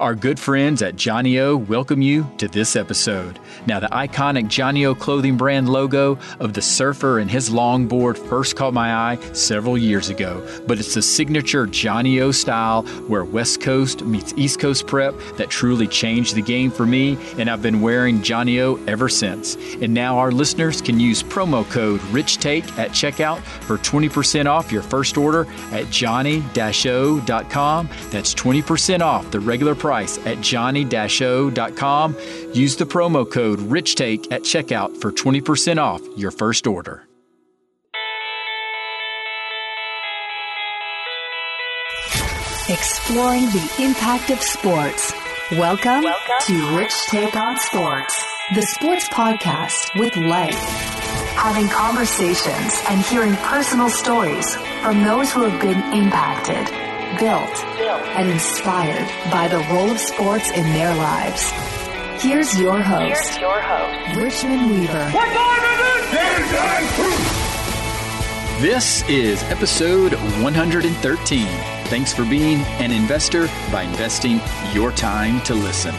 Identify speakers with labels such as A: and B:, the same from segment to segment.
A: Our good friends at johnnie-O welcome you to this episode. Now, the iconic johnnie-O clothing brand logo of the surfer and his longboard first caught my eye several years ago, but it's the signature johnnie-O style where West Coast meets East Coast prep that truly changed the game for me, and I've been wearing johnnie-O ever since. And now our listeners can use promo code RichTake at checkout for 20% off your first order at johnnie-o.com. That's 20% off the regular price price at johnnie-o.com. Use the promo code RichTake at checkout for 20% off your first order.
B: Exploring the impact of sports. Welcome, Welcome. to Rich Take on Sports, the sports podcast with life. Having conversations and hearing personal stories from those who have been impacted built, and inspired by the role of sports in their lives. Here's your host, Here's your host. Richmond Weaver.
A: This is episode 113. Thanks for being an investor by investing your time to listen.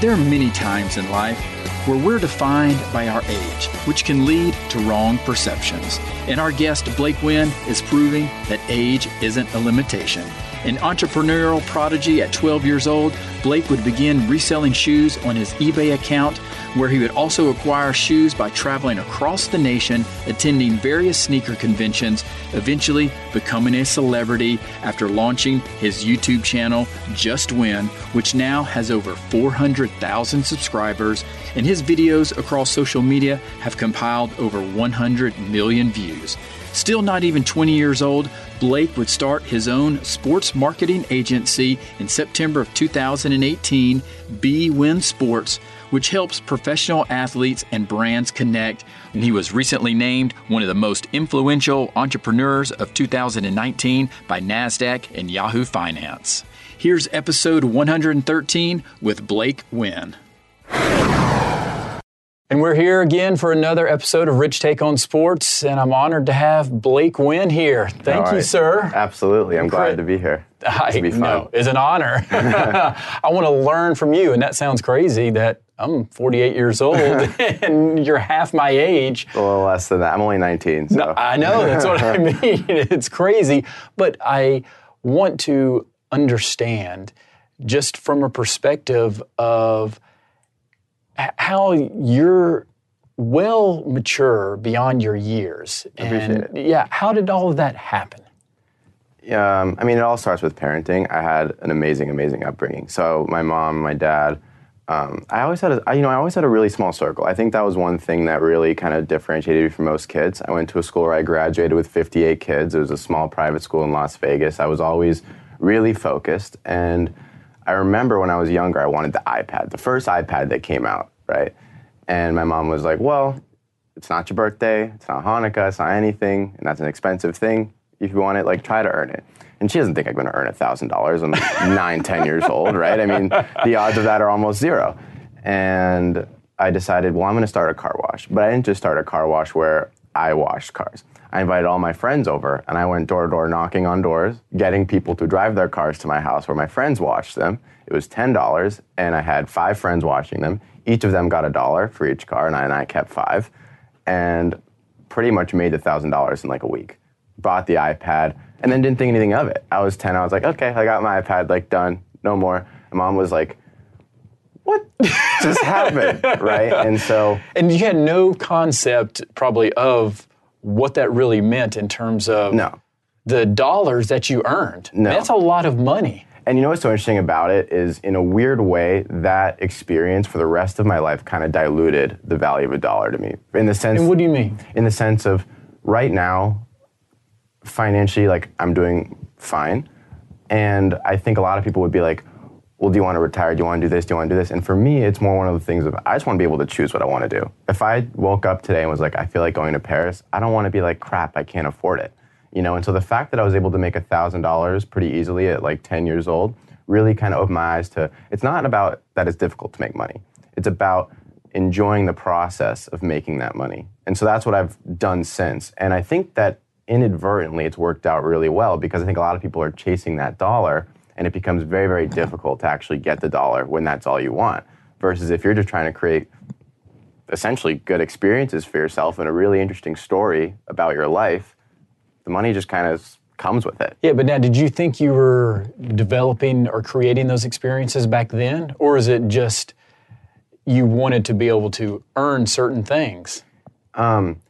A: There are many times in life where we're defined by our age, which can lead to wrong perceptions. And our guest, Blake Wynn, is proving that age isn't a limitation. An entrepreneurial prodigy at 12 years old, Blake would begin reselling shoes on his eBay account, where he would also acquire shoes by traveling across the nation, attending various sneaker conventions, eventually becoming a celebrity after launching his YouTube channel, Just Win, which now has over 400,000 subscribers, and his videos across social media have compiled over 100 million views. Still not even 20 years old, Blake would start his own sports marketing agency in September of 2018, B Win Sports, which helps professional athletes and brands connect. And he was recently named one of the most influential entrepreneurs of 2019 by NASDAQ and Yahoo Finance. Here's episode 113 with Blake Wynn. And we're here again for another episode of Rich Take on Sports, and I'm honored to have Blake Wynn here. Thank right. you, sir.
C: Absolutely. I'm glad to be here.
A: I be know. It's an honor. I want to learn from you, and that sounds crazy that I'm 48 years old and you're half my age.
C: A little less than that. I'm only 19. So.
A: No, I know. That's what I mean. It's crazy. But I want to understand just from a perspective of – how you're well mature beyond your years.
C: And
A: yeah, how did all of that happen?
C: Um, I mean, it all starts with parenting. I had an amazing, amazing upbringing. So my mom, my dad. Um, I always had a, you know, I always had a really small circle. I think that was one thing that really kind of differentiated me from most kids. I went to a school where I graduated with 58 kids. It was a small private school in Las Vegas. I was always really focused, and I remember when I was younger, I wanted the iPad, the first iPad that came out, right? And my mom was like, well, it's not your birthday, it's not Hanukkah, it's not anything, and that's an expensive thing. If you want it, like try to earn it. And she doesn't think I'm going to earn thousand dollars. I'm nine, ten years old, right? I mean, the odds of that are almost zero. And I decided, well, I'm going to start a car wash. But I didn't just start a car wash where I washed cars. I invited all my friends over and I went door to door knocking on doors, getting people to drive their cars to my house where my friends watched them. It was $10 and I had five friends watching them. Each of them got a dollar for each car and I, and I kept five and pretty much made $1,000 in like a week. Bought the iPad and then didn't think anything of it. I was 10, I was like, okay, I got my iPad, like done, no more. My mom was like, what just happened? right? And so.
A: And you had no concept probably of what that really meant in terms of
C: no.
A: the dollars that you earned.
C: No.
A: That's a lot of money.
C: And you know what's so interesting about it is, in a weird way, that experience for the rest of my life kind of diluted the value of a dollar to me. In the sense.
A: And what do you mean?
C: In the sense of right now, financially, like I'm doing fine. And I think a lot of people would be like, well, do you want to retire? Do you want to do this? Do you want to do this? And for me, it's more one of the things of I just want to be able to choose what I want to do. If I woke up today and was like, I feel like going to Paris, I don't want to be like, crap, I can't afford it. You know, and so the fact that I was able to make $1,000 pretty easily at like 10 years old really kind of opened my eyes to it's not about that it's difficult to make money. It's about enjoying the process of making that money. And so that's what I've done since. And I think that inadvertently it's worked out really well because I think a lot of people are chasing that dollar and it becomes very, very difficult to actually get the dollar when that's all you want. Versus if you're just trying to create essentially good experiences for yourself and a really interesting story about your life, the money just kind of comes with it.
A: Yeah, but now, did you think you were developing or creating those experiences back then, or is it just you wanted to be able to earn certain things?
C: Um,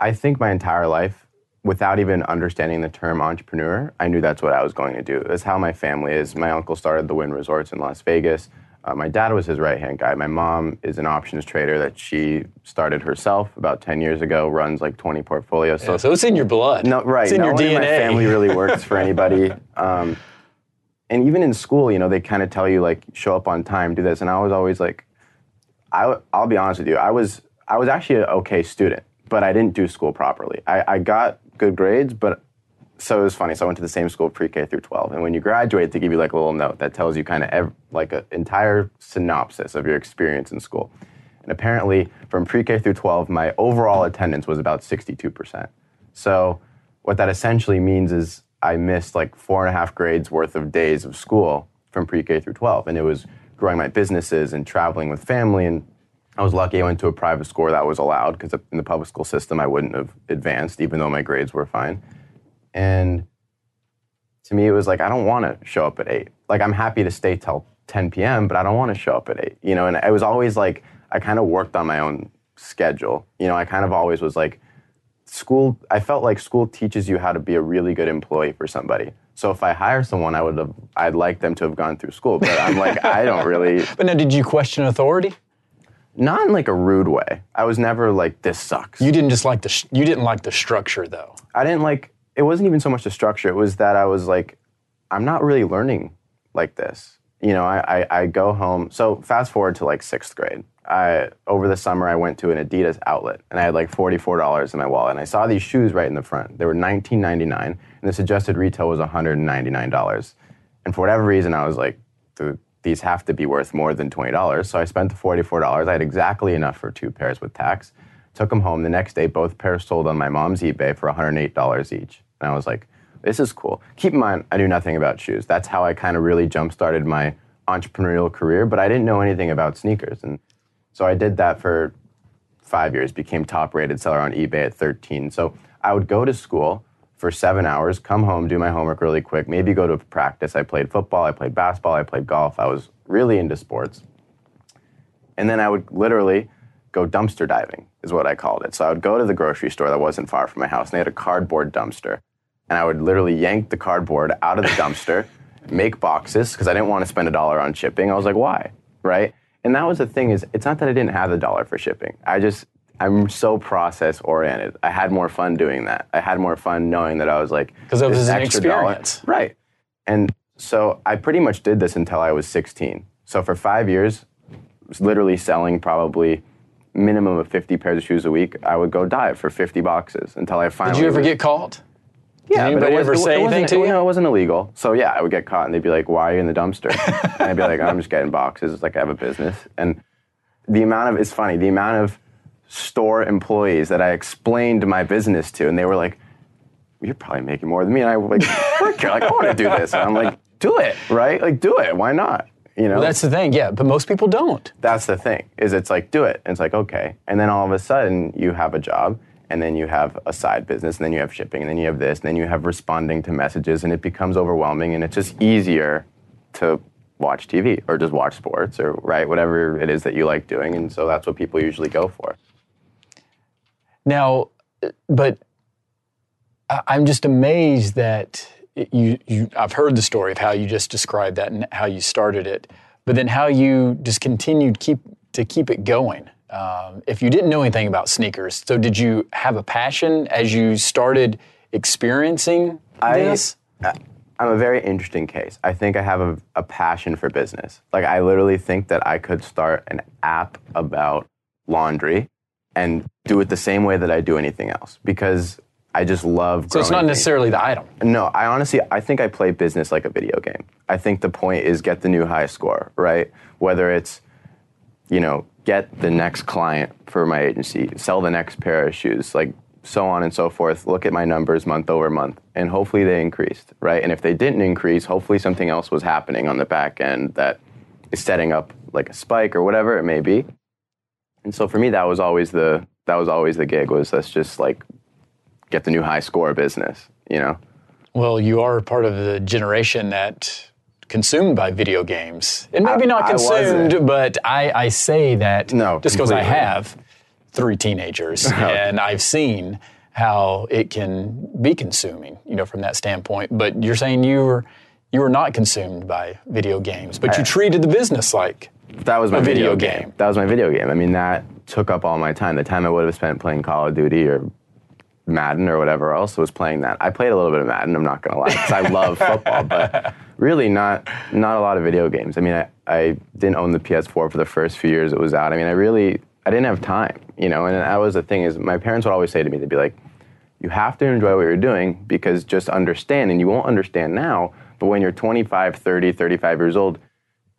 C: I think my entire life, without even understanding the term entrepreneur, I knew that's what I was going to do. That's how my family is. My uncle started the Wynn Resorts in Las Vegas. Uh, my dad was his right hand guy. My mom is an options trader that she started herself about 10 years ago, runs like 20 portfolios.
A: So, yeah, so it's in your blood.
C: No, right.
A: It's in
C: no
A: your DNA.
C: my family really works for anybody. Um, and even in school, you know, they kind of tell you like, show up on time, do this. And I was always like, I, I'll be honest with you, I was, I was actually an okay student, but I didn't do school properly. I, I got good grades, but so it was funny. So I went to the same school pre-K through 12, and when you graduate, they give you like a little note that tells you kind of ev- like an entire synopsis of your experience in school. And apparently, from pre-K through 12, my overall attendance was about 62%. So what that essentially means is I missed like four and a half grades worth of days of school from pre-K through 12, and it was growing my businesses and traveling with family. And I was lucky I went to a private school that was allowed because in the public school system I wouldn't have advanced, even though my grades were fine. And to me, it was like, I don't want to show up at eight. Like, I'm happy to stay till 10 p.m., but I don't want to show up at eight, you know? And it was always like, I kind of worked on my own schedule. You know, I kind of always was like, school, I felt like school teaches you how to be a really good employee for somebody. So if I hire someone, I would have, I'd like them to have gone through school, but I'm like, I don't really.
A: But now, did you question authority?
C: Not in like a rude way. I was never like, this sucks.
A: You didn't just like the, you didn't like the structure though.
C: I didn't like, it wasn't even so much the structure. It was that I was like, I'm not really learning like this. You know, I, I, I, go home. So fast forward to like sixth grade. I over the summer I went to an Adidas outlet and I had like forty four dollars in my wallet and I saw these shoes right in the front. They were nineteen ninety nine and the suggested retail was one hundred and ninety nine dollars. And for whatever reason, I was like, these have to be worth more than twenty dollars. So I spent the forty four dollars. I had exactly enough for two pairs with tax. Took them home. The next day, both pairs sold on my mom's eBay for one hundred eight dollars each. And I was like, this is cool. Keep in mind, I knew nothing about shoes. That's how I kind of really jump started my entrepreneurial career, but I didn't know anything about sneakers. And so I did that for five years, became top rated seller on eBay at 13. So I would go to school for seven hours, come home, do my homework really quick, maybe go to practice. I played football, I played basketball, I played golf. I was really into sports. And then I would literally go dumpster diving, is what I called it. So I would go to the grocery store that wasn't far from my house, and they had a cardboard dumpster and I would literally yank the cardboard out of the dumpster, make boxes because I didn't want to spend a dollar on shipping. I was like, why? Right? And that was the thing is it's not that I didn't have the dollar for shipping. I just I'm so process oriented. I had more fun doing that. I had more fun knowing that I was like
A: because it was an experience,
C: dollar. right? And so I pretty much did this until I was 16. So for five years, was literally selling probably minimum of 50 pairs of shoes a week. I would go dive for 50 boxes until I finally.
A: Did you ever
C: was,
A: get caught?
C: Yeah,
A: Did anybody
C: but it
A: ever
C: was,
A: say
C: it
A: anything to you?
C: No, it wasn't illegal. So yeah, I would get caught, and they'd be like, "Why are you in the dumpster?" and I'd be like, "I'm just getting boxes. It's like I have a business." And the amount of it's funny the amount of store employees that I explained my business to, and they were like, "You're probably making more than me." And I was like, "Work here. Like I want to do this." And I'm like, "Do it, right? Like do it. Why not?" You know.
A: Well, that's the thing, yeah. But most people don't.
C: that's the thing. Is it's like do it. And it's like okay, and then all of a sudden you have a job and then you have a side business, and then you have shipping, and then you have this, and then you have responding to messages, and it becomes overwhelming, and it's just easier to watch TV or just watch sports or right whatever it is that you like doing, and so that's what people usually go for.
A: Now, but I'm just amazed that you, you. I've heard the story of how you just described that and how you started it, but then how you just continued keep to keep it going. Um, if you didn't know anything about sneakers, so did you have a passion as you started experiencing this?
C: I, I'm a very interesting case. I think I have a, a passion for business. Like I literally think that I could start an app about laundry and do it the same way that I do anything else because I just love.
A: so it's not
C: things.
A: necessarily the item.
C: No, I honestly, I think I play business like a video game. I think the point is get the new high score, right? Whether it's, you know, get the next client for my agency, sell the next pair of shoes. Like so on and so forth, look at my numbers month over month, and hopefully they increased, right? And if they didn't increase, hopefully something else was happening on the back end that is setting up like a spike or whatever it may be. And so for me, that was always the that was always the gig was let's just like get the new high score business, you know.
A: Well, you are part of the generation that consumed by video games, and maybe not consumed,
C: wasn't.
A: but I, I say that
C: No,
A: just because I have three teenagers, and I've seen how it can be consuming, you know, from that standpoint. But you're saying you were you were not consumed by video games, but you treated the business like
C: That was my
A: video
C: video,
A: game.
C: game. That was my video game. I mean, that took up all my time. The time I would have spent playing Call of Duty or Madden or whatever else was playing that. I played a little bit of Madden. I'm not gonna lie, because I love football, but really not not a lot of video games. I mean, I, I didn't own the PS4 for the first few years it was out. I mean, I really I didn't have time, you know. And that was the thing is, my parents would always say to me, they'd be like, "You have to enjoy what you're doing because just understand, and you won't understand now, but when you're 25, 30, 35 years old."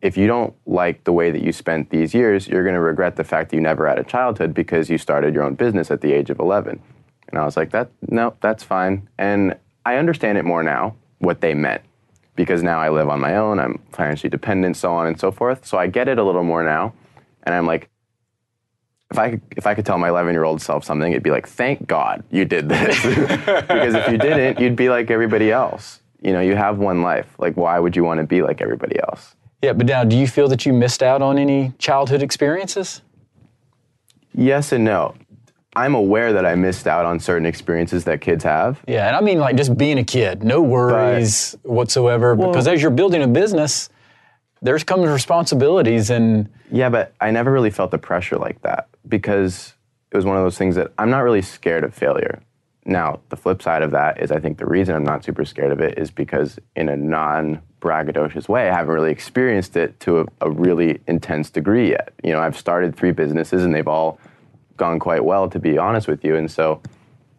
C: If you don't like the way that you spent these years, you're going to regret the fact that you never had a childhood because you started your own business at the age of 11. And I was like, that no, that's fine. And I understand it more now what they meant because now I live on my own, I'm financially dependent, so on and so forth. So I get it a little more now. And I'm like, if I could, if I could tell my 11 year old self something, it'd be like, thank God you did this. because if you didn't, you'd be like everybody else. You know, you have one life. Like, why would you want to be like everybody else?
A: Yeah. But now, do you feel that you missed out on any childhood experiences?
C: Yes and no. I'm aware that I missed out on certain experiences that kids have.
A: Yeah, and I mean like just being a kid, no worries whatsoever. because as you're building a business, there's comes responsibilities, and
C: Yeah, but I never really felt the pressure like that because it was one of those things that I'm not really scared of failure. Now, the flip side of that is I think the reason I'm not super scared of it is because in a non braggadocious way, I haven't really experienced it to a, a really intense degree yet. You know, I've started three businesses and they've all gone quite well, to be honest with you. And so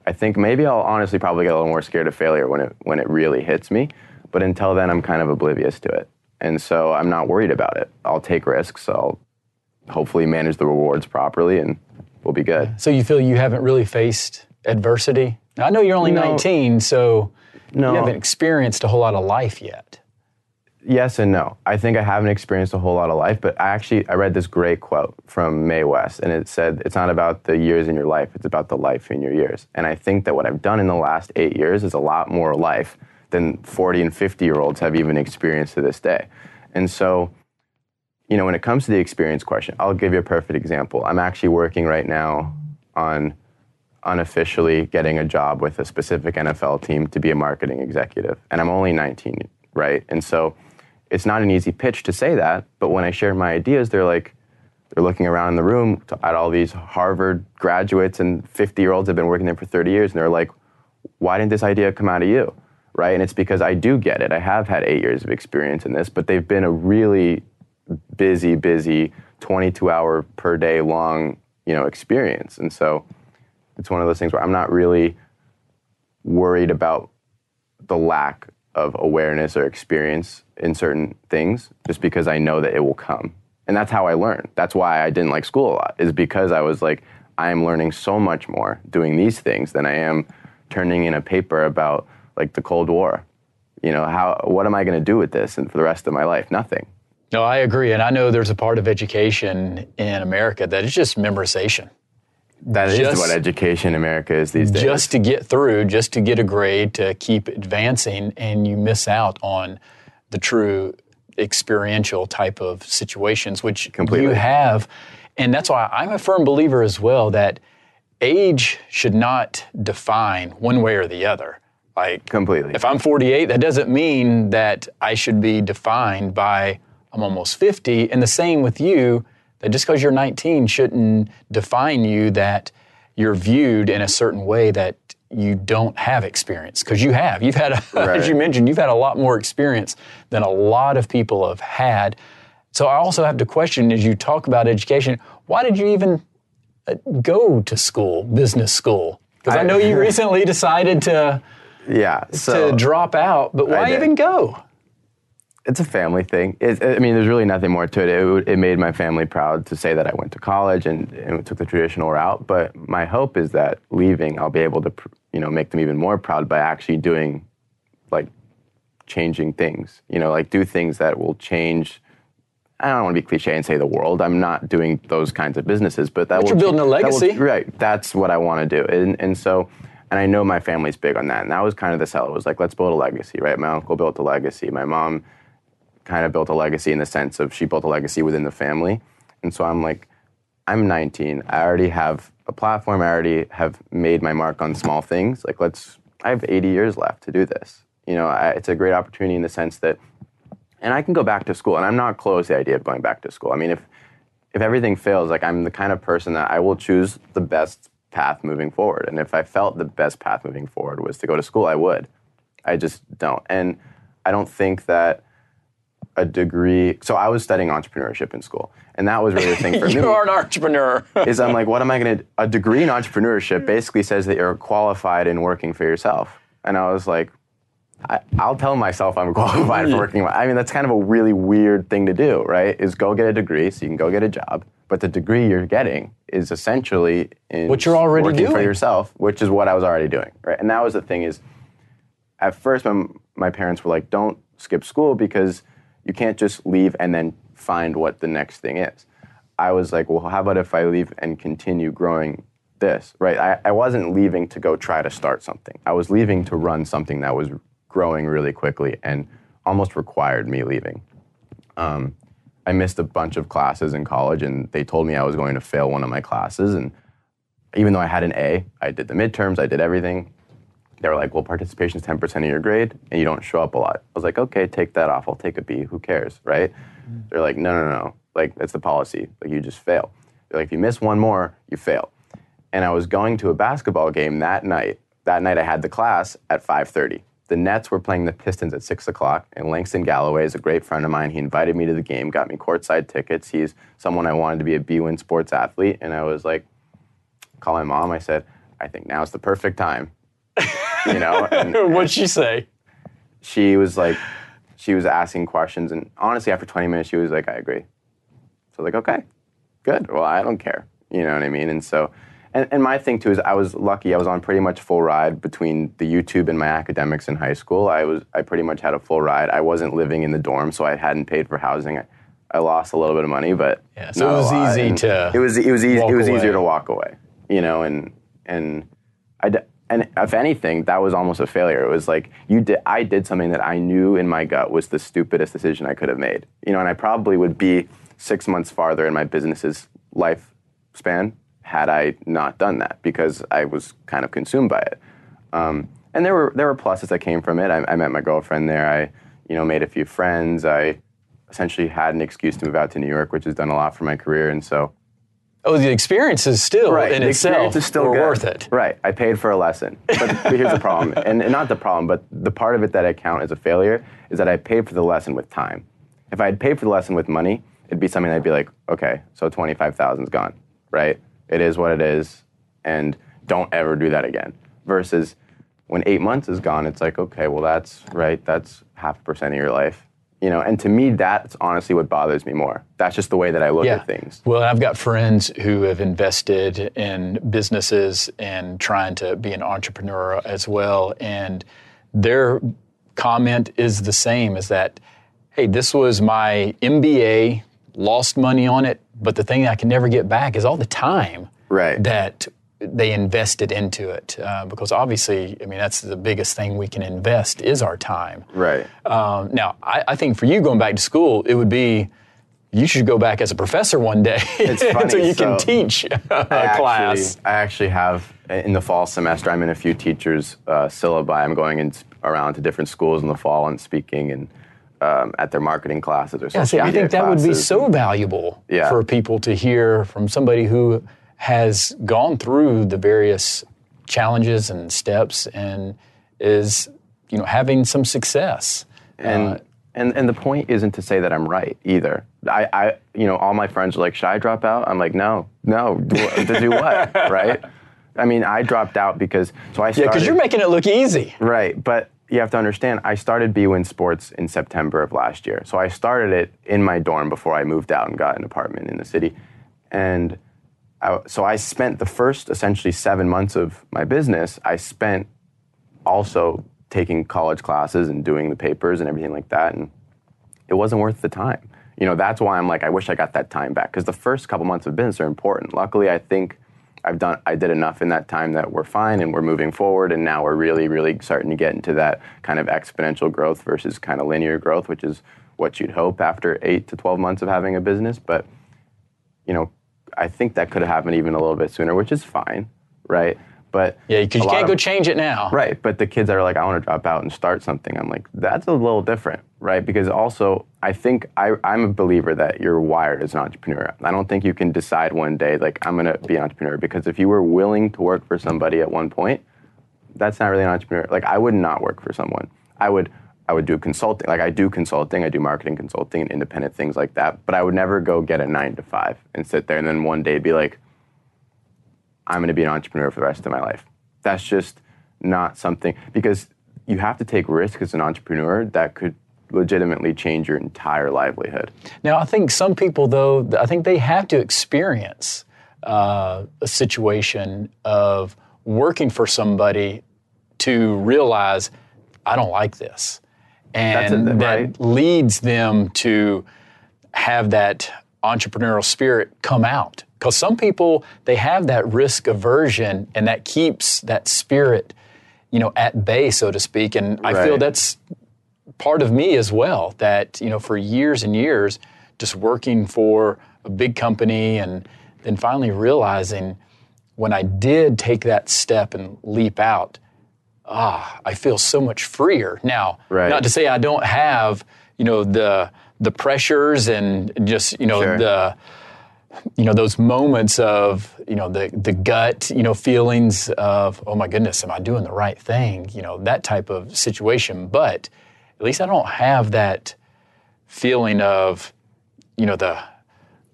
C: I think maybe I'll honestly probably get a little more scared of failure when it when it really hits me. But until then, I'm kind of oblivious to it, and so I'm not worried about it. I'll take risks. I'll hopefully manage the rewards properly, and we'll be good.
A: so you feel you haven't really faced adversity. Now, I know you're only
C: No.
A: 19, so
C: No.
A: you haven't experienced a whole lot of life yet.
C: Yes and no. I think I haven't experienced a whole lot of life, but I actually I read this great quote from Mae West, and it said it's not about the years in your life; it's about the life in your years. And I think that what I've done in the last eight years is a lot more life than 40 and 50 year olds have even experienced to this day. And so, you know, when it comes to the experience question, I'll give you a perfect example. I'm actually working right now on unofficially getting a job with a specific NFL team to be a marketing executive. And I'm only 19, right? And so it's not an easy pitch to say that, but when I share my ideas, they're like, they're looking around in the room at all these Harvard graduates and 50 year olds have been working there for 30 years, and they're like, why didn't this idea come out of you? Right? And it's because I do get it. I have had eight years of experience in this, but they've been a really busy, busy 22 hour per day long, you know, experience. And so it's one of those things where I'm not really worried about the lack of awareness or experience in certain things just because I know that it will come. And that's how I learn. That's why I didn't like school a lot, is because I was like, I am learning so much more doing these things than I am turning in a paper about like the Cold War. You know, how what am I going to do with this and for the rest of my life? Nothing.
A: No, I agree, and I know there's a part of education in America that is just memorization.
C: That is
A: Just-
C: what education in America is these days.
A: just to get through, just to get a grade, to keep advancing, and you miss out on the true experiential type of situations, which
C: Completely.
A: you have. And that's why I'm a firm believer as well that age should not define one way or the other. Like,
C: completely.
A: if I'm 48, that doesn't mean that I should be defined by I'm almost 50. And the same with you, that just because you're 19 shouldn't define you that you're viewed in a certain way that you don't have experience. Because you have. You've had, a, as you mentioned, you've had a lot more experience than a lot of people have had. So I also have to question as you talk about education, why did you even uh, go to school, business school? Because I,
C: I-
A: know you recently decided to
C: yeah. So
A: to drop out, but why even go?
C: It's a family thing. It, I mean, there's really nothing more to it. It, it made my family proud to say that I went to college and, and took the traditional route. But my hope is that leaving, I'll be able to, you know, make them even more proud by actually doing, like, changing things. You know, like do things that will change. I don't want to be cliche and say the world. I'm not doing those kinds of businesses, but that
A: But
C: will
A: you're building a
C: that will-
A: legacy.
C: right. That's what I want to do. And, and so, and I know my family's big on that. And that was kind of the sell. It was like, let's build a legacy, right? My uncle built a legacy. My mom kind of built a legacy in the sense of she built a legacy within the family. And so I'm like, I'm 19. I already have a platform. I already have made my mark on small things. Like, let's, I have 80 years left to do this. You know, I, it's a great opportunity in the sense that, and I can go back to school, and I'm not close to the idea of going back to school. I mean, if, if everything fails, like, I'm the kind of person that I will choose the best path moving forward. And if I felt the best path moving forward was to go to school, I would. I just don't. And I don't think that a degree. So I was studying entrepreneurship in school, and that was really the thing for me.
A: you are an entrepreneur.
C: is I'm like, what am I going to? A degree in entrepreneurship basically says that you're qualified in working for yourself, and I was like, I, I'll tell myself I'm qualified for hmm. working. I mean, that's kind of a really weird thing to do, right? Is go get a degree so you can go get a job, but the degree you're getting is essentially in
A: What you're already
C: working for yourself, which is what I was already doing, right? And that was the thing is, at first, my, my parents were like, don't skip school because you can't just leave and then find what the next thing is. I was like, well, how about if I leave and continue growing this, right? I, I wasn't leaving to go try to start something. I was leaving to run something that was growing really quickly and almost required me leaving. Um, I missed a bunch of classes in college, and they told me I was going to fail one of my classes. And even though I had an A, I did the midterms, I did everything. They were like, well, participation is 10% of your grade, and you don't show up a lot. I was like, okay, take that off. I'll take a B. Who cares, right? Mm. They're like, no, no, no. Like, that's the policy. Like, you just fail. They're like, if you miss one more, you fail. And I was going to a basketball game that night. That night, I had the class at 5:30. The Nets were playing the Pistons at six o'clock, and Langston Galloway is a great friend of mine. He invited me to the game, got me courtside tickets. He's someone I wanted to be a B-win sports athlete, and I was like, call my mom. I said, I think now's the perfect time. You know, and,
A: What'd she say?
C: she was like, she was asking questions, and honestly, after 20 minutes, she was like, I agree. So I was like, okay, good. Well, I don't care. You know what I mean? And so, and, and my thing too is I was lucky. I was on pretty much full ride between the YouTube and my academics in high school. I was, I pretty much had a full ride. I wasn't living in the dorm, so I hadn't paid for housing. I, I lost a little bit of money, but
A: Yeah, so it was easy to
C: It was, it was easy. It was
A: away.
C: easier to walk away. You know, and and I. And if anything, that was almost a failure. It was like you did. I did something that I knew in my gut was the stupidest decision I could have made. You know, and I probably would be six months farther in my business's lifespan had I not done that because I was kind of consumed by it. Um, and there were there were pluses that came from it. I, I met my girlfriend there. I, you know, made a few friends. I essentially had an excuse to move out to New York, which has done a lot for my career. And so,
A: Oh, the experience is still in
C: the
A: itself
C: experience is still
A: worth it.
C: Right. I paid for a lesson. But here's the problem, and, and not the problem, but the part of it that I count as a failure is that I paid for the lesson with time. If I had paid for the lesson with money, it'd be something I'd be like, okay, so twenty five thousand's gone, right? It is what it is, and don't ever do that again. Versus when eight months is gone, it's like, okay, well that's right, that's half a percent of your life. You know, and to me, that's honestly what bothers me more. That's just the way that I look at things.
A: Well, I've got friends who have invested in businesses and trying to be an entrepreneur as well. And their comment is the same is that, hey, this was my MBA, lost money on it, but the thing I can never get back is all the time
C: Right.
A: that they invested into it. Uh, because obviously, I mean, that's the biggest thing we can invest is our time.
C: Right.
A: Um, now, I, I think for you going back to school, it would be you should go back as a professor one day
C: It's funny,
A: so you can teach a
C: I
A: class.
C: Actually, I actually have in the fall semester. I'm in a few teachers' uh, syllabi. I'm going in, around to different schools in the fall and speaking and um, at their marketing classes or something.
A: Yeah, see, I think that would be so valuable
C: Yeah.
A: for people to hear from somebody who has gone through the various challenges and steps and is, you know, having some success.
C: And,
A: Uh,
C: and and the point isn't to say that I'm right either. I, I you know all my friends are like, should I drop out? I'm like, no, no. Do, to do what? right? I mean, I dropped out because so I
A: yeah,
C: started.
A: because you're making it look easy.
C: Right, but you have to understand, I started BWin Sports in September of last year. So I started it in my dorm before I moved out and got an apartment in the city. And I, so I spent the first essentially seven months of my business, I spent also taking college classes and doing the papers and everything like that. And it wasn't worth the time. You know, that's why I'm like, I wish I got that time back because the first couple months of business are important. Luckily, I think I've done, I did enough in that time that we're fine and we're moving forward. And now we're really, really starting to get into that kind of exponential growth versus kind of linear growth, which is what you'd hope after eight to 12 months of having a business. But, you know, I think that could have happened even a little bit sooner, which is fine, right? But
A: yeah, because you can't
C: of,
A: go change it now.
C: Right. But the kids that are like, I want to drop out and start something, I'm like, that's a little different, right? Because also, I think I, I'm a believer that you're wired as an entrepreneur. I don't think you can decide one day, like, I'm going to be an entrepreneur. Because if you were willing to work for somebody at one point, that's not really an entrepreneur. Like, I would not work for someone. I would. I would do consulting. Like I do consulting, I do marketing consulting and independent things like that. But I would never go get a nine to five and sit there and then one day be like, I'm going to be an entrepreneur for the rest of my life. That's just not something because you have to take risk as an entrepreneur that could legitimately change your entire livelihood.
A: Now, I think some people, though, I think they have to experience uh, a situation of working for somebody to realize I don't like this, and
C: it,
A: that
C: right?
A: leads them to have that entrepreneurial spirit come out. Because some people they have that risk aversion and that keeps that spirit you know at bay so to speak. And i feel that's part of me as well that you know for years and years just working for a big company and then finally realizing when i did take that step and leap out ah i feel so much freer now
C: Right.
A: not to say i don't have you know the the pressures and just you know
C: Sure.
A: the you know those moments of you know the the gut you know feelings of oh my goodness am I doing the right thing you know that type of situation but at least I don't have that feeling of you know the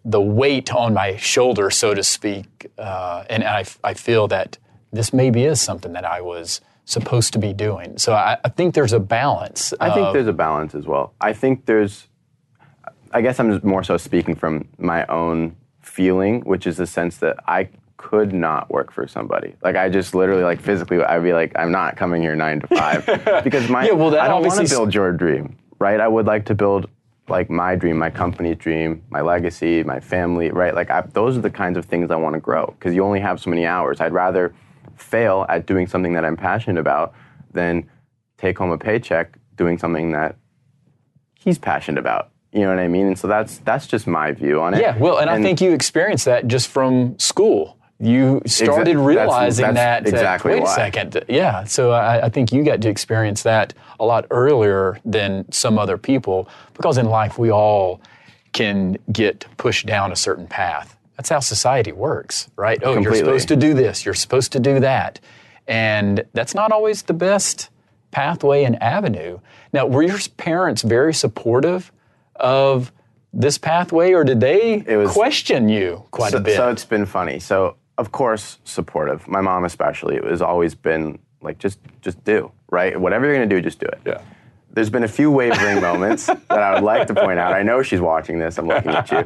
A: the weight on my shoulder so to speak uh, and I, I feel that this maybe is something that I was supposed to be doing so I, I think there's a balance
C: I think there's a balance as well. I think there's, I guess I'm just more so speaking from my own feeling, which is the sense that I could not work for somebody. Like I just literally, like physically, I'd be like, I'm not coming here nine to five because my,
A: Yeah, well, that
C: I don't want to build your dream, right? I would like to build like my dream, my company's dream, my legacy, my family, right? Like I, those are the kinds of things I want to grow because you only have so many hours. I'd rather fail at doing something that I'm passionate about than take home a paycheck doing something that he's passionate about. You know what I mean? And so that's that's just my view on it.
A: Yeah, well, and, I think you experienced that just from school. You started
C: that's-
A: realizing
C: that's
A: that. uh,
C: exactly
A: wait
C: why.
A: a second. Yeah, so I, I think you got to experience that a lot earlier than some other people because in life we all can get pushed down a certain path. That's how society works, right? Oh, you're supposed to do this, you're supposed to do that. And that's not always the best pathway and avenue. Now, were your parents very supportive of this pathway, or did they
C: was-
A: question you quite
C: so,
A: a bit?
C: so it's been funny. So of course, supportive. My mom especially it has always been like, just just do right. Whatever you're gonna do, just do it.
A: Yeah.
C: There's been a few wavering moments that I would like to point out. I know she's watching this. I'm looking at you.
A: Um,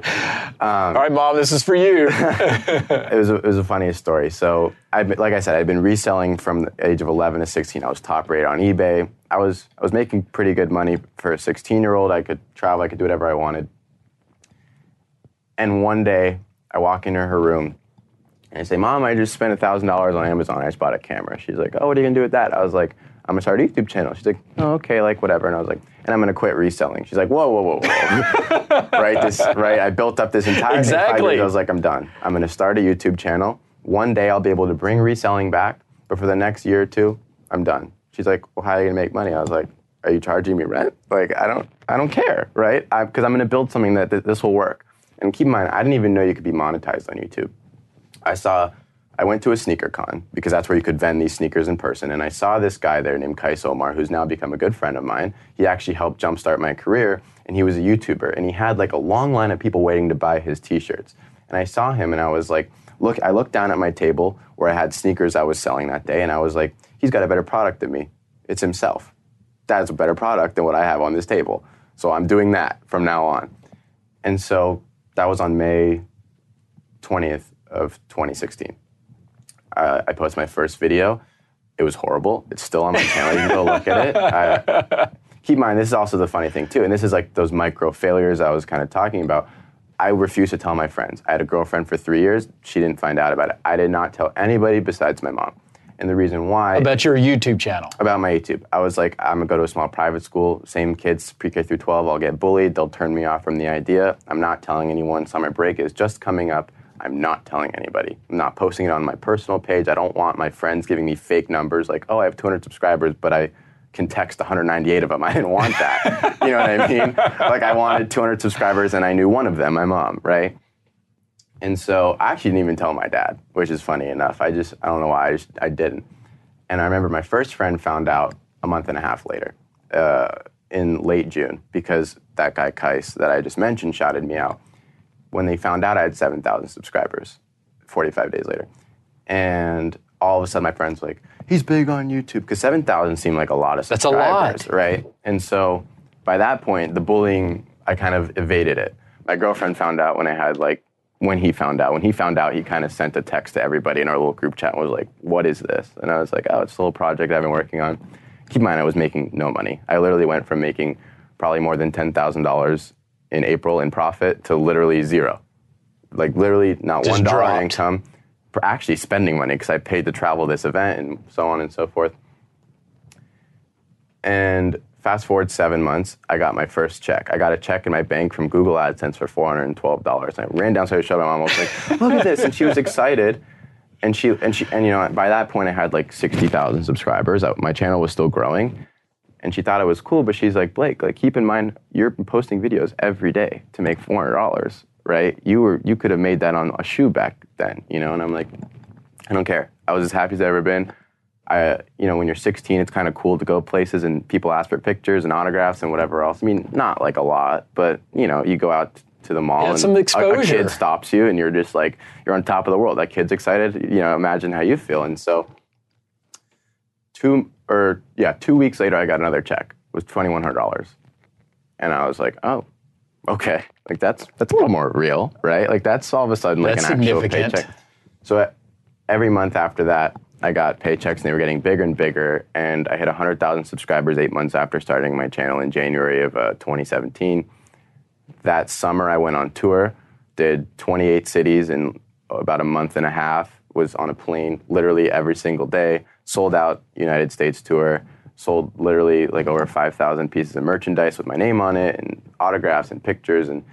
A: All right, mom, this is for you.
C: it was a, it was a funny story. So, I like I said, I'd been reselling from the age of 11 to 16. I was top rated on eBay. I was I was making pretty good money for a 16 year old. I could travel. I could do whatever I wanted. And one day, I walk into her room and I say, "Mom, I just spent thousand dollars on Amazon. I just bought a camera." She's like, "Oh, what are you gonna do with that?" I was like, "I'm gonna start a YouTube channel." She's like, "Oh, okay, like whatever." And I was like, "And I'm gonna quit reselling." She's like, "Whoa, whoa, whoa, whoa!" right? This, right? I built up this entire thing.
A: Exactly.
C: years, I was like, "I'm done. I'm gonna start a YouTube channel. One day, I'll be able to bring reselling back, but for the next year or two, I'm done." She's like, "Well, how are you gonna make money?" I was like, "Are you charging me rent? Like, I don't, I don't care, right? Because I'm gonna build something that th- this will work." And keep in mind, I didn't even know you could be monetized on YouTube. I saw, I went to a sneaker con because that's where you could vend these sneakers in person. And I saw this guy there named Qias Omar, who's now become a good friend of mine. He actually helped jumpstart my career, and he was a YouTuber. And he had like a long line of people waiting to buy his t shirts. And I saw him, and I was like, look, I looked down at my table where I had sneakers I was selling that day, and I was like, he's got a better product than me. It's himself. that's a better product than what I have on this table. So I'm doing that from now on. And so that was on May 20th of 2016. Uh, I posted my first video. It was horrible. It's still on my channel. You can go look at it. I, keep in mind, this is also the funny thing too, and this is like those micro failures I was kind of talking about. I refused to tell my friends. I had a girlfriend for three years. She didn't find out about it. I did not tell anybody besides my mom. And the reason why
A: About your YouTube channel.
C: about my YouTube. I was like, I'm gonna go to a small private school, same kids, pre-K through 12. I'll get bullied. They'll turn me off from the idea. I'm not telling anyone. Summer break is just coming up. I'm not telling anybody. I'm not posting it on my personal page. I don't want my friends giving me fake numbers like, oh, I have 200 subscribers, but I can text 198 of them. I didn't want that. you know what I mean? Like I wanted 200 subscribers and I knew one of them, my mom, right? And so I actually didn't even tell my dad, which is funny enough. I just, I don't know why, I, just, I didn't. And I remember my first friend found out a month and a half later, uh, in late June, because that guy Qias that I just mentioned shouted me out. When they found out I had 7,000 subscribers 45 days later. And all of a sudden my friends were like, he's big on YouTube, because 7,000 seemed like a lot of subscribers.
A: That's a lot.
C: right? And so by that point, the bullying, I kind of evaded it. My girlfriend found out when I had like, when he found out. When he found out, he kind of sent a text to everybody in our little group chat and was like, what is this? And I was like, oh, it's a little project I've been working on. Keep in mind, I was making no money. I literally went from making probably more than $10,000 in April in profit to literally zero. Like literally not
A: Just
C: one dollar
A: dropped.
C: in income. For actually spending money because I paid to travel this event and so on and so forth. And fast forward seven months, I got my first check. I got a check in my bank from Google AdSense for four hundred and twelve dollars. I ran downstairs to show my mom. I was like, "Look at this!" And she was excited. And she and she and you know by that point I had like sixty thousand subscribers. I- My channel was still growing, and she thought it was cool. But she's like, Blake, like keep in mind you're posting videos every day to make four hundred dollars, right? You were you could have made that on a shoe back then, you know. And I'm like, I don't care. I was as happy as I've ever been. I, you know, when you're 16, it's kind of cool to go places and people ask for pictures and autographs and whatever else. I mean, not like a lot, but you know, you go out to the mall
A: Yeah,
C: and
A: some
C: a- A, kid stops you and you're just like you're on top of the world. That kid's excited. You know, imagine how you feel. And so, two or yeah, two weeks later, I got another check. It was twenty one hundred dollars, and I was like, oh, okay, like that's that's a little more real, right? Like that's all of a sudden like
A: That's
C: an actual paycheck. So every month after that, I got paychecks, and they were getting bigger and bigger. And I hit 100,000 subscribers eight months after starting my channel in January of uh, 2017. That summer, I went on tour, did 28 cities in about a month and a half. Was on a plane literally every single day. Sold out United States tour. Sold literally like over 5,000 pieces of merchandise with my name on it, and autographs and pictures and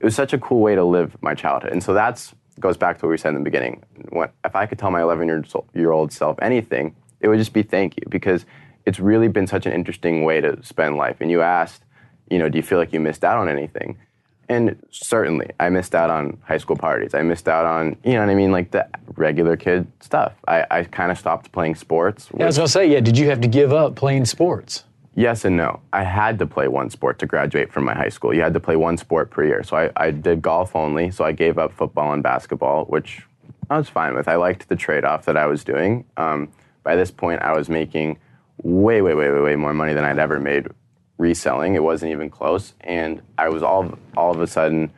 C: it was such a cool way to live my childhood. And so that's goes back to what we said in the beginning. What, if I could tell my 11 year, year old self anything, it would just be thank you because it's really been such an interesting way to spend life. And you asked, you know, do you feel like you missed out on anything? And certainly, I missed out on high school parties. I missed out on, you know what I mean, like the regular kid stuff. I, I kind of stopped playing sports.
A: Yeah, I was going to say, yeah, did you have to give up playing sports?
C: Yes and no. I had to play one sport to graduate from my high school. You had to play one sport per year. So I, I did golf only. So I gave up football and basketball, which I was fine with. I liked the trade off that I was doing. Um, by this point, I was making way, way, way, way, way more money than I'd ever made reselling. It wasn't even close. And I was all, all of a sudden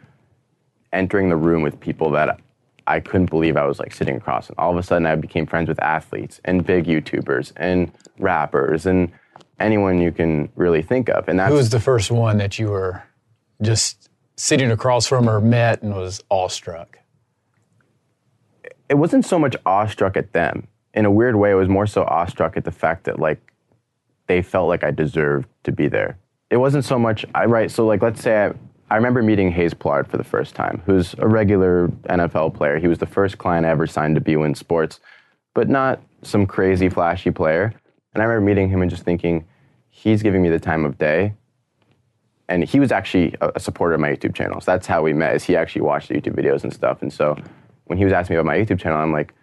C: entering the room with people that I couldn't believe I was like sitting across. And all of a sudden, I became friends with athletes and big YouTubers and rappers and anyone you can really think of. And that's
A: Who was the first one that you were just sitting across from or met and was awestruck?
C: it wasn't so much awestruck at them. In a weird way, it was more so awestruck at the fact that like they felt like I deserved to be there. It wasn't so much I right. So like let's say I, I remember meeting Hayes Pullard for the first time, who's a regular NFL player. He was the first client I ever signed to BWin Sports, but not some crazy flashy player. And I remember meeting him and just thinking, he's giving me the time of day. And he was actually a, supporter of my YouTube channel. So that's how we met. Is he actually watched the YouTube videos and stuff. And so when he was asking me about my YouTube channel, I'm like,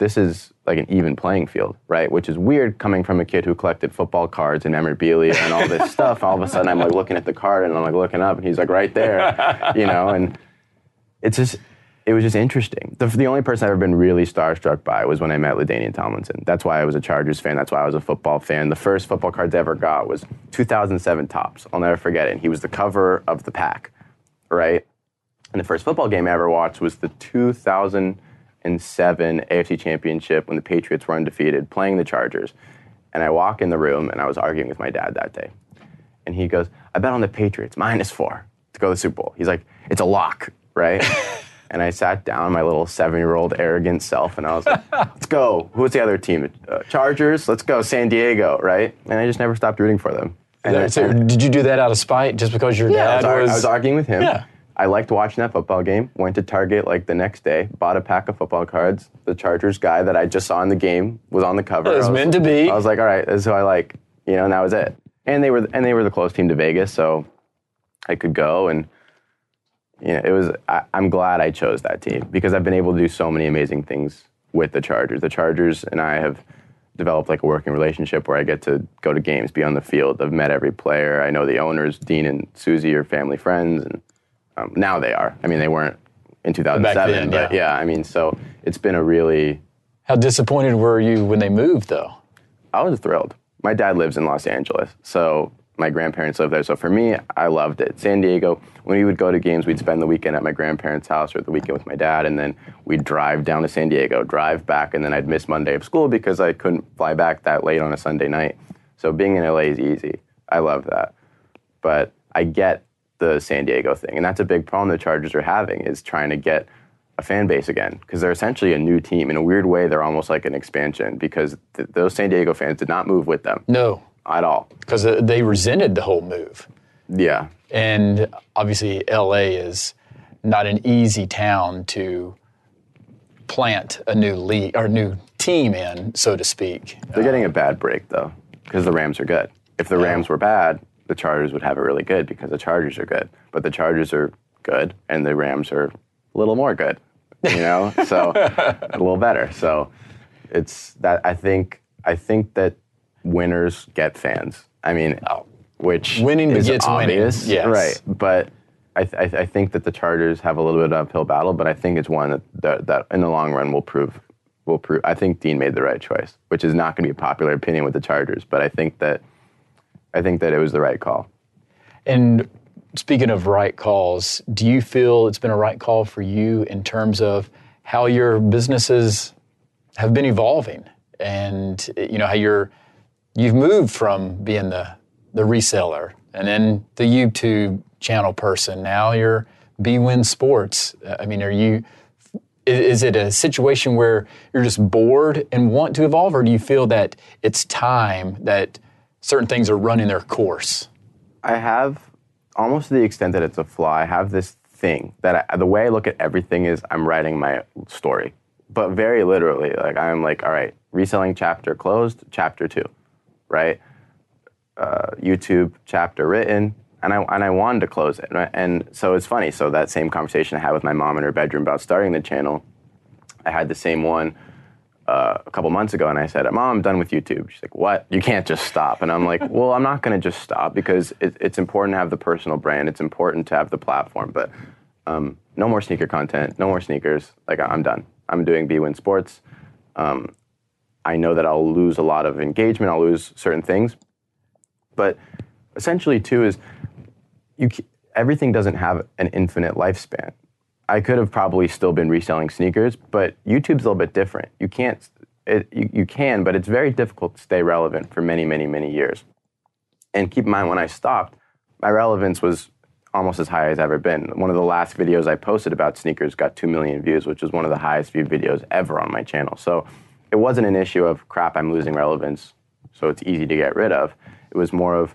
C: this is like an even playing field, right? Which is weird coming from a kid who collected football cards and memorabilia and all this stuff. All of a sudden, I'm like looking at the card and I'm like looking up, and he's like right there, you know. And it's just it was just interesting. The, the only person I've ever been really starstruck by was when I met LaDainian Tomlinson. That's why I was a Chargers fan. That's why I was a football fan. The first football cards I ever got was 2007 Topps. I'll never forget it. And he was the cover of the pack, right? And the first football game I ever watched was the 2007 AFC Championship when the Patriots were undefeated, playing the Chargers. And I walk in the room and I was arguing with my dad that day. And he goes, I bet on the Patriots, minus four to go to the Super Bowl. He's like, it's a lock, right? and I sat down, my little seven year old arrogant self, and I was like, let's go. Who's the other team? Uh, Chargers, let's go. San Diego, right? And I just never stopped rooting for them. And I-
A: So
C: and-
A: did you do that out of spite just because your
C: yeah, I
A: dad
C: was,
A: was?
C: I was arguing with him.
A: Yeah.
C: I liked watching that football game. Went to Target like the next day, bought a pack of football cards. The Chargers guy that I just saw in the game was on the cover.
A: It was
C: I
A: meant to be.
C: I was like, all right, this is who I like, you know, and that was it. And they were and they were the close team to Vegas, so I could go and you know, it was. I, I'm glad I chose that team because I've been able to do so many amazing things with the Chargers. The Chargers and I have developed like a working relationship where I get to go to games, be on the field. I've met every player. I know the owners. Dean and Susie are family friends, and um, now they are. I mean, they weren't in 2007,
A: then,
C: but
A: yeah.
C: yeah, I mean, so it's been a really.
A: How disappointed were you when they moved, though?
C: I was thrilled. My dad lives in Los Angeles, so my grandparents live there. So for me, I loved it. San Diego, when we would go to games, we'd spend the weekend at my grandparents' house or the weekend with my dad, and then we'd drive down to San Diego, drive back, and then I'd miss Monday of school because I couldn't fly back that late on a Sunday night. So being in LA is easy. I love that. But I get the San Diego thing, and that's a big problem the Chargers are having is trying to get a fan base again because they're essentially a new team. In a weird way, they're almost like an expansion because th- those San Diego fans did not move with them
A: No,
C: at all.
A: because they resented the whole move.
C: Yeah,
A: And obviously, LA is not an easy town to plant a new league or new team in, so to speak.
C: they're getting uh, a bad break though because the Rams are good. If the Rams were bad, the Chargers would have it really good because the Chargers are good. But the Chargers are good, and the Rams are a little more good. You know, so a little better. So it's that I think I think that winners get fans. I mean,
A: Oh.
C: which
A: Winning
C: is
A: winning,
C: obvious,
A: yes.
C: right? But I, th- I, I think that the Chargers have a little bit of uphill battle, but I think it's one that, that, that in the long run will prove will prove. I think Dean made the right choice, which is not going to be a popular opinion with the Chargers, but I think that I think that it was the right call.
A: And speaking of right calls, do you feel it's been a right call for you in terms of how your businesses have been evolving and you know how you're you've moved from being the the reseller and then the YouTube channel person now you're BWin Sports. I mean, are you is it a situation where you're just bored and want to evolve or do you feel that it's time that certain things are running their course?
C: I have almost to the extent that it's a flaw. I have this thing that I, the way I look at everything is I'm writing my story, but very literally. Like I'm like, all right, reselling chapter closed, chapter two, right? Uh, YouTube chapter written, and I and I wanted to close it, right? and so it's funny. So that same conversation I had with my mom in her bedroom about starting the channel, I had the same one uh, a couple months ago, and I said, "Mom, I'm done with YouTube." She's like, "What? You can't just stop." And I'm like, "Well, I'm not going to just stop because it, it's important to have the personal brand. It's important to have the platform, but um, no more sneaker content, no more sneakers. Like I'm done. I'm doing BWin Sports. Um, I know that I'll lose a lot of engagement. I'll lose certain things, but essentially, too, is you everything doesn't have an infinite lifespan. I could have probably still been reselling sneakers, but YouTube's a little bit different. You can't, it, you, you can, but it's very difficult to stay relevant for many, many, many years. And keep in mind, when I stopped, my relevance was almost as high as ever been. One of the last videos I posted about sneakers got 2 million views, which was one of the highest viewed videos ever on my channel. So it wasn't an issue of crap, I'm losing relevance, so it's easy to get rid of. It was more of,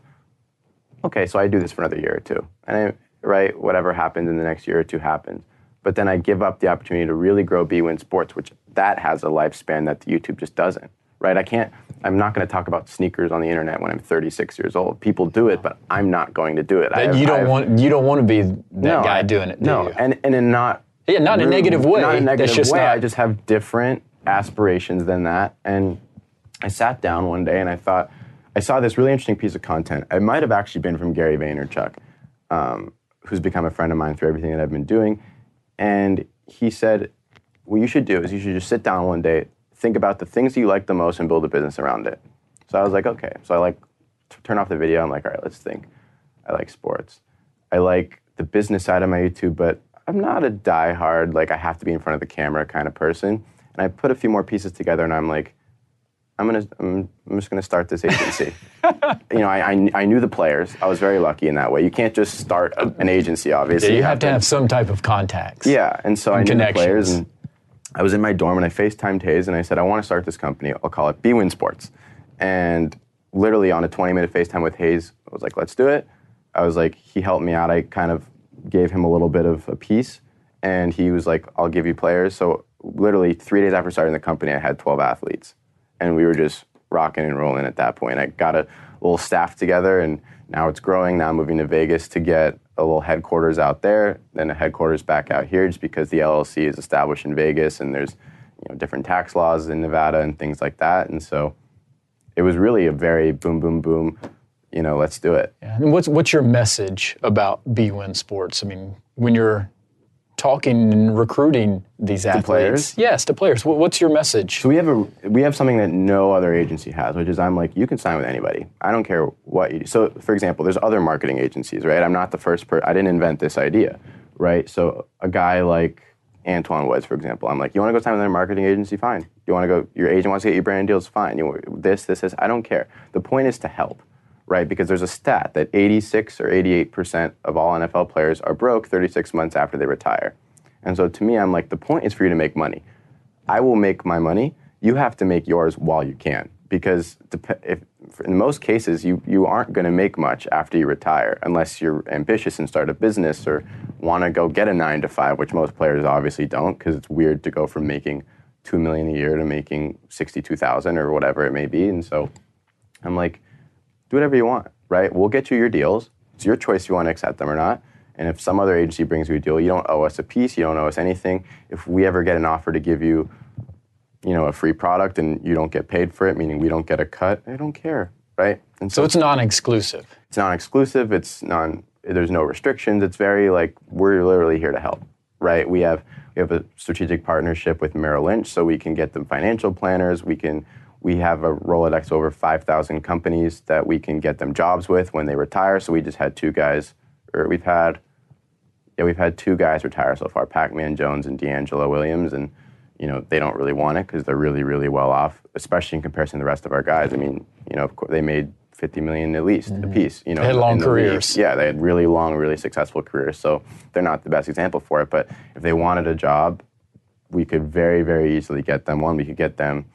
C: okay, so I do this for another year or two. And I, right, whatever happens in the next year or two happens. But then I give up the opportunity to really grow BWin Sports, which that has a lifespan that YouTube just doesn't. Right? I can't, I'm not going to talk about sneakers on the internet when I'm 36 years old. People do it, but I'm not going to do it. I have-
A: you don't
C: have-
A: want you don't want to be that
C: no,
A: guy doing it. do
C: No,
A: you?
C: and and in not
A: Yeah, not in a negative way.
C: Not in a
A: That's
C: negative
A: just
C: way.
A: not-
C: I just have different aspirations than that. And I sat down one day and I thought I saw this really interesting piece of content. It might have actually been from Gary Vaynerchuk, um, who's become a friend of mine through everything that I've been doing. And he said, what you should do is you should just sit down one day, think about the things you like the most, and build a business around it. So I was like, okay. So I like t- turn off the video. I'm like, all right, let's think. I like sports. I like the business side of my YouTube, but I'm not a die-hard like I have to be in front of the camera kind of person. And I put a few more pieces together, and I'm like, I'm gonna, I'm, I'm just gonna start this agency. you know, I, I, I knew the players. I was very lucky in that way. You can't just start a, an agency, obviously.
A: Yeah, you, have, to have some type of contacts.
C: Yeah, and so I knew the players, and I was in my dorm, and I FaceTimed Hayes, and I said, I want to start this company. I'll call it BWin Sports. And literally on a 20-minute FaceTime with Hayes, I was like, let's do it. I was like, he helped me out. I kind of gave him a little bit of a piece, and he was like, I'll give you players. So literally three days after starting the company, I had 12 athletes, and we were just rocking and rolling at that point. I got a little staff together, and now it's growing. Now I'm moving to Vegas to get a little headquarters out there, then a headquarters back out here, just because the LLC is established in Vegas, and there's you know different tax laws in Nevada and things like that, and so it was really a very boom, boom, boom. You know, let's do it.
A: Yeah. And what's what's your message about BWin Sports? I mean, when you're talking and recruiting these athletes,
C: players?
A: yes, to players. What's your message?
C: So we have a we have something that no other agency has, which is I'm like you can sign with anybody. I don't care what you do. So for example, there's other marketing agencies, right? I'm not the first person. I didn't invent this idea, right? So a guy like Antoine Woods, for example, I'm like, you want to go sign with another marketing agency? Fine. You want to go? Your agent wants to get you brand deals? Fine. You want this, this, this. I don't care. The point is to help, right? Because there's a stat that 86 or 88 percent of all NFL players are broke 36 months after they retire. And so to me, I'm like, the point is for you to make money. I will make my money. You have to make yours while you can, because if, in most cases you you aren't going to make much after you retire, unless you're ambitious and start a business or want to go get a nine to five, which most players obviously don't, because it's weird to go from making two million a year to making sixty-two thousand or whatever it may be. And so I'm like, do whatever you want, right? We'll get you your deals. It's your choice you want to accept them or not. And if some other agency brings you a deal, you don't owe us a piece, you don't owe us anything. If we ever get an offer to give you, you know, a free product and you don't get paid for it, meaning we don't get a cut, I don't care, right? And
A: so it's non-exclusive.
C: it's non-exclusive. It's non. There's no restrictions. It's very like we're literally here to help, right? We have we have a strategic partnership with Merrill Lynch, so we can get them financial planners. We can we have a Rolodex of over 5,000 companies that we can get them jobs with when they retire. So we just had two guys, or we've had yeah, we've had two guys retire so far, Pac-Man Jones and DeAngelo Williams, and you know they don't really want it because they're really, really well off, especially in comparison to the rest of our guys. I mean, you know, of course, they made 50 million at least mm-hmm. a piece. You know,
A: They had long
C: the league.
A: careers.
C: Yeah, they had really long, really successful careers. So they're not the best example for it. But if they wanted a job, we could very, very easily get them one. We could get them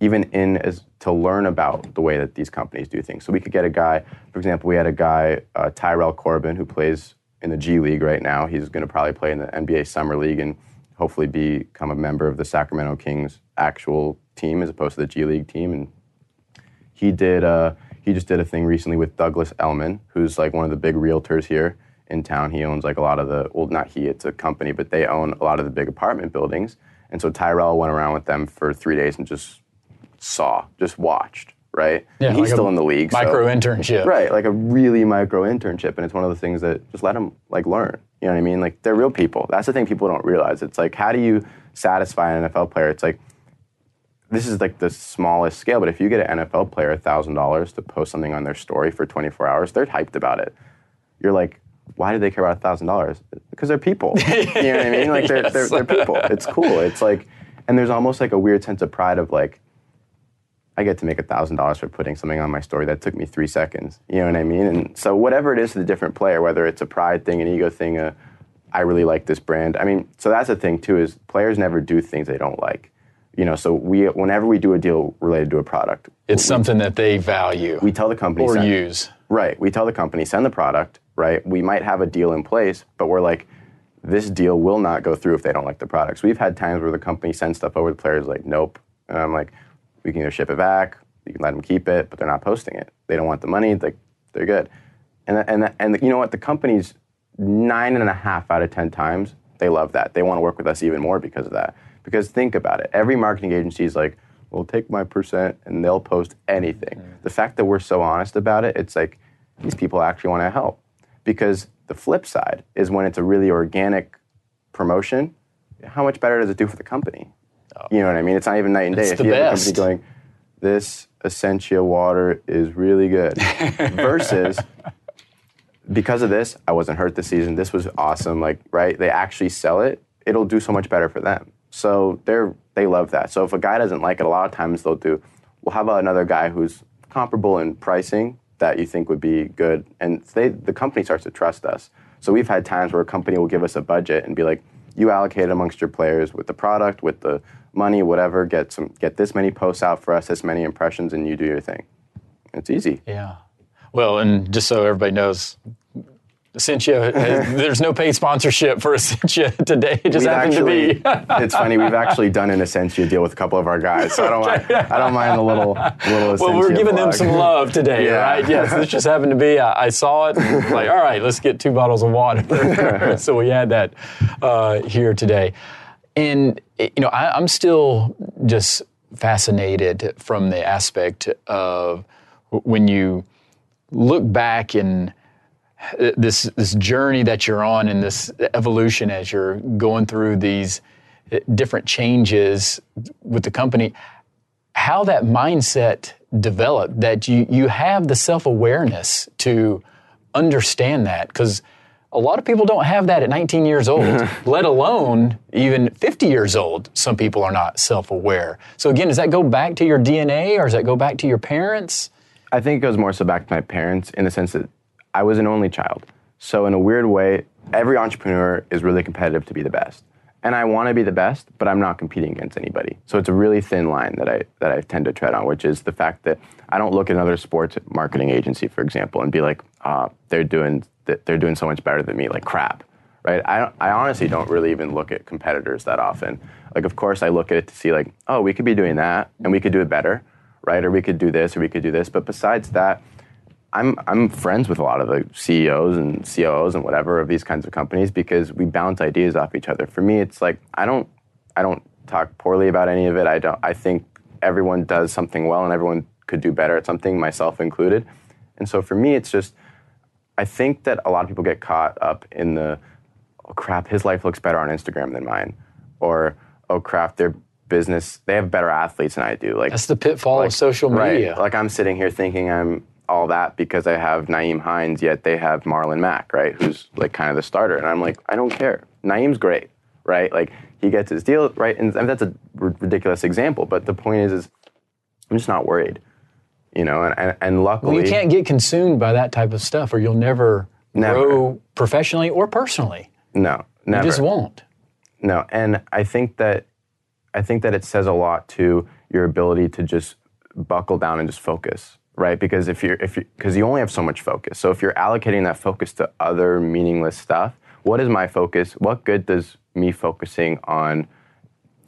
C: even in as to learn about the way that these companies do things. So we could get a guy, for example, we had a guy, uh, Tyrell Corbin, who plays in the G League right now. He's going to probably play in the NBA Summer League and hopefully become a member of the Sacramento Kings actual team as opposed to the G League team. And he did uh, he just did a thing recently with Douglas Elliman, who's like one of the big realtors here in town. He owns like a lot of the well, not he, it's a company, but they own a lot of the big apartment buildings. And so Tyrell went around with them for three days and just saw, just watched, right?
A: Yeah,
C: And he's
A: like
C: still in the league. so-
A: Micro internship.
C: Right, like a really micro internship, and it's one of the things that just let them like learn. You know what I mean? Like they're real people. That's the thing people don't realize. It's like how do you satisfy an NFL player? It's like this is like the smallest scale, but if you get an NFL player thousand dollars to post something on their story for 24 hours, they're hyped about it. You're like, why do they care about thousand dollars? Because they're people. you know what I mean? Like they're, they're, they're people. It's cool. It's like, and there's almost like a weird sense of pride of like, I get to make thousand dollars for putting something on my story that took me three seconds. You know what I mean? And so whatever it is to the different player, whether it's a pride thing, an ego thing, a I really like this brand. I mean, so that's the thing too is players never do things they don't like. You know, so we whenever we do a deal related to a product,
A: It's something that they value
C: we tell the company
A: or
C: send-
A: use.
C: Right. We tell the company, send the product, right? We might have a deal in place, but we're like, this deal will not go through if they don't like the products. We've had times where the company sends stuff over the players like, nope. And I'm like, we can either ship it back, you can let them keep it, but they're not posting it. They don't want the money, like, they're good. And, and, and you know what? The company's nine and a half out of 10 times, they love that. They want to work with us even more because of that. Because think about it. Every marketing agency is like, well, take my percent and they'll post anything. The fact that we're so honest about it, it's like these people actually want to help. Because the flip side is when it's a really organic promotion, how much better does it do for the company? You know what I mean? It's not even night and day.
A: It's
C: if
A: the
C: you have
A: best.
C: a company going, this Essentia water is really good, versus because of this, I wasn't hurt this season. This was awesome. Like, right? They actually sell it. It'll do so much better for them. So they're they love that. So if a guy doesn't like it, a lot of times they'll do, well, how about another guy who's comparable in pricing that you think would be good? And they the company starts to trust us. So we've had times where a company will give us a budget and be like, you allocate amongst your players with the product, with the money, whatever. Get some get this many posts out for us, this many impressions, and you do your thing. It's easy.
A: Yeah. Well, and just so everybody knows, Essentia, there's no paid sponsorship for Essentia today. It just
C: We've
A: happened
C: actually,
A: to be.
C: it's funny. We've actually done an Essentia deal with a couple of our guys, so I don't mind. I don't mind a little, little. Essentia
A: well, we're giving them some love today,
C: Yeah.
A: right? Yes, this just happened to be. I, I saw it. like, all right, let's get two bottles of water. so we had that uh, here today, and you know, I, I'm still just fascinated from the aspect of when you look back and this this journey that you're on and this evolution as you're going through these uh, different changes with the company how that mindset developed that you you have the self-awareness to understand that? Cuz a lot of people don't have that at 19 years old let alone even 50 years old some people are not self-aware. So again does that go back to your DNA or does that go back to your parents?
C: I think it goes more so back to my parents in the sense that I was an only child. So in a weird way, every entrepreneur is really competitive to be the best. And I want to be the best, but I'm not competing against anybody. So it's a really thin line that I that I tend to tread on, which is the fact that I don't look at another sports marketing agency, for example, and be like, ah, they're doing th- they're doing so much better than me, like crap, right? I I honestly don't really even look at competitors that often. Like, of course, I look at it to see like, oh, we could be doing that, and we could do it better, right? Or we could do this, or we could do this. But besides that, I'm I'm friends with a lot of the CEOs and COOs and whatever of these kinds of companies because we bounce ideas off each other. For me, it's like I don't I don't talk poorly about any of it. I don't. I think everyone does something well and everyone could do better at something, myself included. And so for me, it's just I think that a lot of people get caught up in the oh crap, his life looks better on Instagram than mine, or oh crap, their business they have better athletes than I do. Like
A: that's the pitfall of social media
C: Right. Like I'm sitting here thinking I'm all that because I have Nyheim Hines, yet they have Marlon Mack, right? Who's like kind of the starter. And I'm like, I don't care. Nyheim's great, right? Like he gets his deal, right? And I mean, that's a r- ridiculous example, but the point is, is I'm just not worried, you know. And and, and luckily,
A: Well, you can't get consumed by that type of stuff, or you'll never,
C: Never.
A: grow professionally or personally.
C: no, never.
A: You just won't.
C: No, and I think that I think that it says a lot to your ability to just buckle down and just focus, right? Because if you're if you because you only have so much focus. So if you're allocating that focus to other meaningless stuff, what is my focus? What good does me focusing on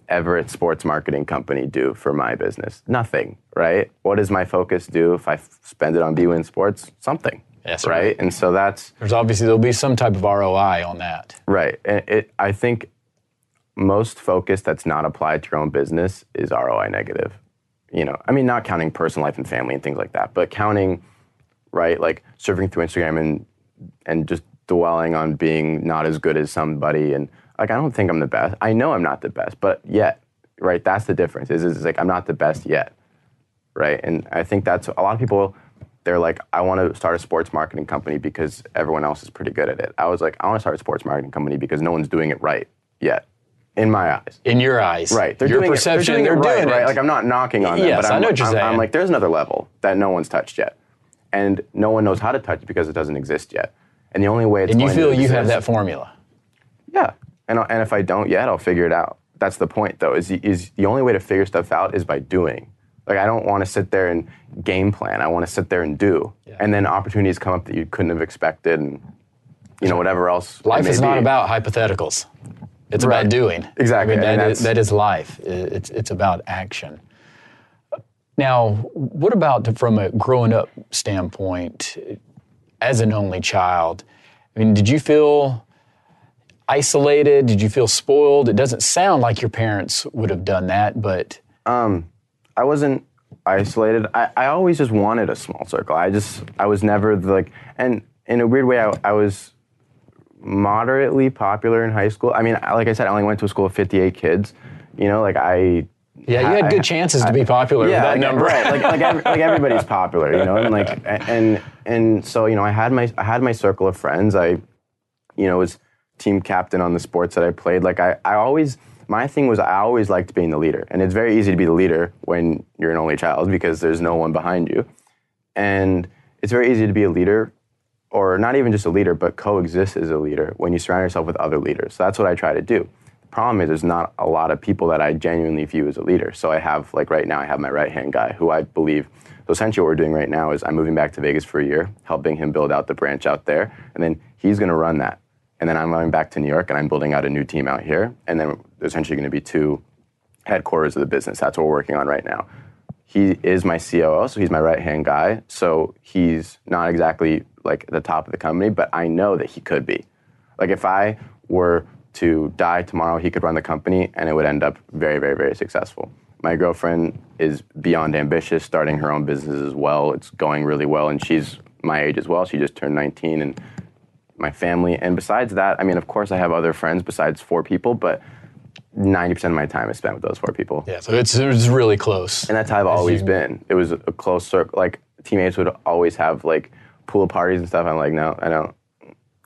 C: Everett Sports Marketing Company do for my business? Nothing, right? What does my focus do if I f- spend it on BWin Sports? Something.
A: Yes,
C: right?
A: right.
C: And so that's
A: There's obviously there'll be some type of ROI on that.
C: Right. And it, I think most focus that's not applied to your own business is ROI negative. You know, I mean, not counting personal life and family and things like that, but counting, right, like surfing through Instagram and and just dwelling on being not as good as somebody and like I don't think I'm the best. I know I'm not the best, but yet, right? That's the difference. Is is like I'm not the best yet, right? And I think that's a lot of people. They're like, I want to start a sports marketing company because everyone else is pretty good at it. I was like, I want to start a sports marketing company because no one's doing it right yet, in my eyes.
A: In your eyes,
C: Right. They're
A: your
C: doing
A: perception,
C: it, they're doing, it right,
A: doing
C: right?
A: it.
C: Like I'm not knocking on them,
A: Yes,
C: but
A: I
C: I'm,
A: know what you're
C: I'm, I'm
A: saying.
C: like, there's another level that no one's touched yet, and no one knows how to touch it because it doesn't exist yet. And the only way it's
A: and you
C: going
A: feel
C: to
A: you have
C: exist-
A: that formula.
C: yeah, and and if I don't yet, I'll figure it out. That's the point, though. Is is the only way to figure stuff out is by doing. Like I don't want to sit there and game plan. I want to sit there and do, and then opportunities come up that you couldn't have expected, and you know whatever else. it
A: Life
C: may
A: is not
C: be.
A: about hypotheticals. It's about doing.
C: Exactly,
A: I mean, that is,
C: that's-
A: that is life. It's, it's about action. Now, what about from a growing up standpoint, as an only child? I mean, did you feel isolated? Did you feel spoiled? It doesn't sound like your parents would have done that, but um,
C: I wasn't isolated. I, I always just wanted a small circle. I just I was never the, like, and in a weird way, I, I was moderately popular in high school. I mean, like I said, I only went to a school of 58 kids. You know, like I.
A: Yeah, you had good chances to be popular
C: yeah,
A: with that
C: like,
A: number.
C: right? Like like, every, like everybody's popular, you know, and like and and so you know, I had my I had my circle of friends. I, you know, was team captain on the sports that I played. Like I I always my thing was I always liked being the leader, and it's very easy to be the leader when you're an only child because there's no one behind you, and it's very easy to be a leader or not even just a leader, but coexist as a leader when you surround yourself with other leaders. So that's what I try to do. The problem is there's not a lot of people that I genuinely view as a leader. So I have, like right now, I have my right hand guy who I believe. So essentially, what we're doing right now is I'm moving back to Vegas for a year, helping him build out the branch out there, and then he's going to run that. And then I'm going back to New York and I'm building out a new team out here. And then essentially going to be two headquarters of the business. That's what we're working on right now. He is my COO, so he's my right hand guy. So he's not exactly like the top of the company, but I know that he could be. Like if I were to die tomorrow, he could run the company and it would end up very, very, very successful. My girlfriend is beyond ambitious, starting her own business as well. It's going really well, and she's my age as well. She just turned 19, and my family. And besides that, I mean, of course, I have other friends besides four people, but 90% of my time is spent with those four people.
A: Yeah, so it's, it's really close.
C: And that's how I've always
A: you-
C: been. It was a close circle. Like teammates would always have like pool parties and stuff. I'm like, no, I don't.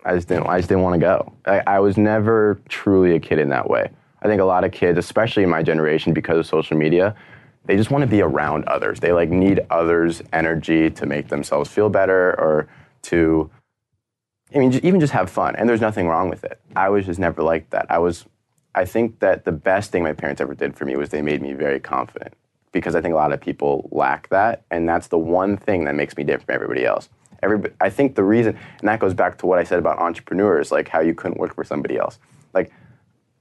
C: I just didn't. I just didn't want to go. I, I was never truly a kid in that way. I think a lot of kids, especially in my generation, because of social media, they just want to be around others. They like need others' energy to make themselves feel better or to. I mean, even just have fun, and there's nothing wrong with it. I was just never like that. I was. I think that the best thing my parents ever did for me was they made me very confident because I think a lot of people lack that, and that's the one thing that makes me different from everybody else. Every, I think the reason, and that goes back to what I said about entrepreneurs, like how you couldn't work for somebody else. Like,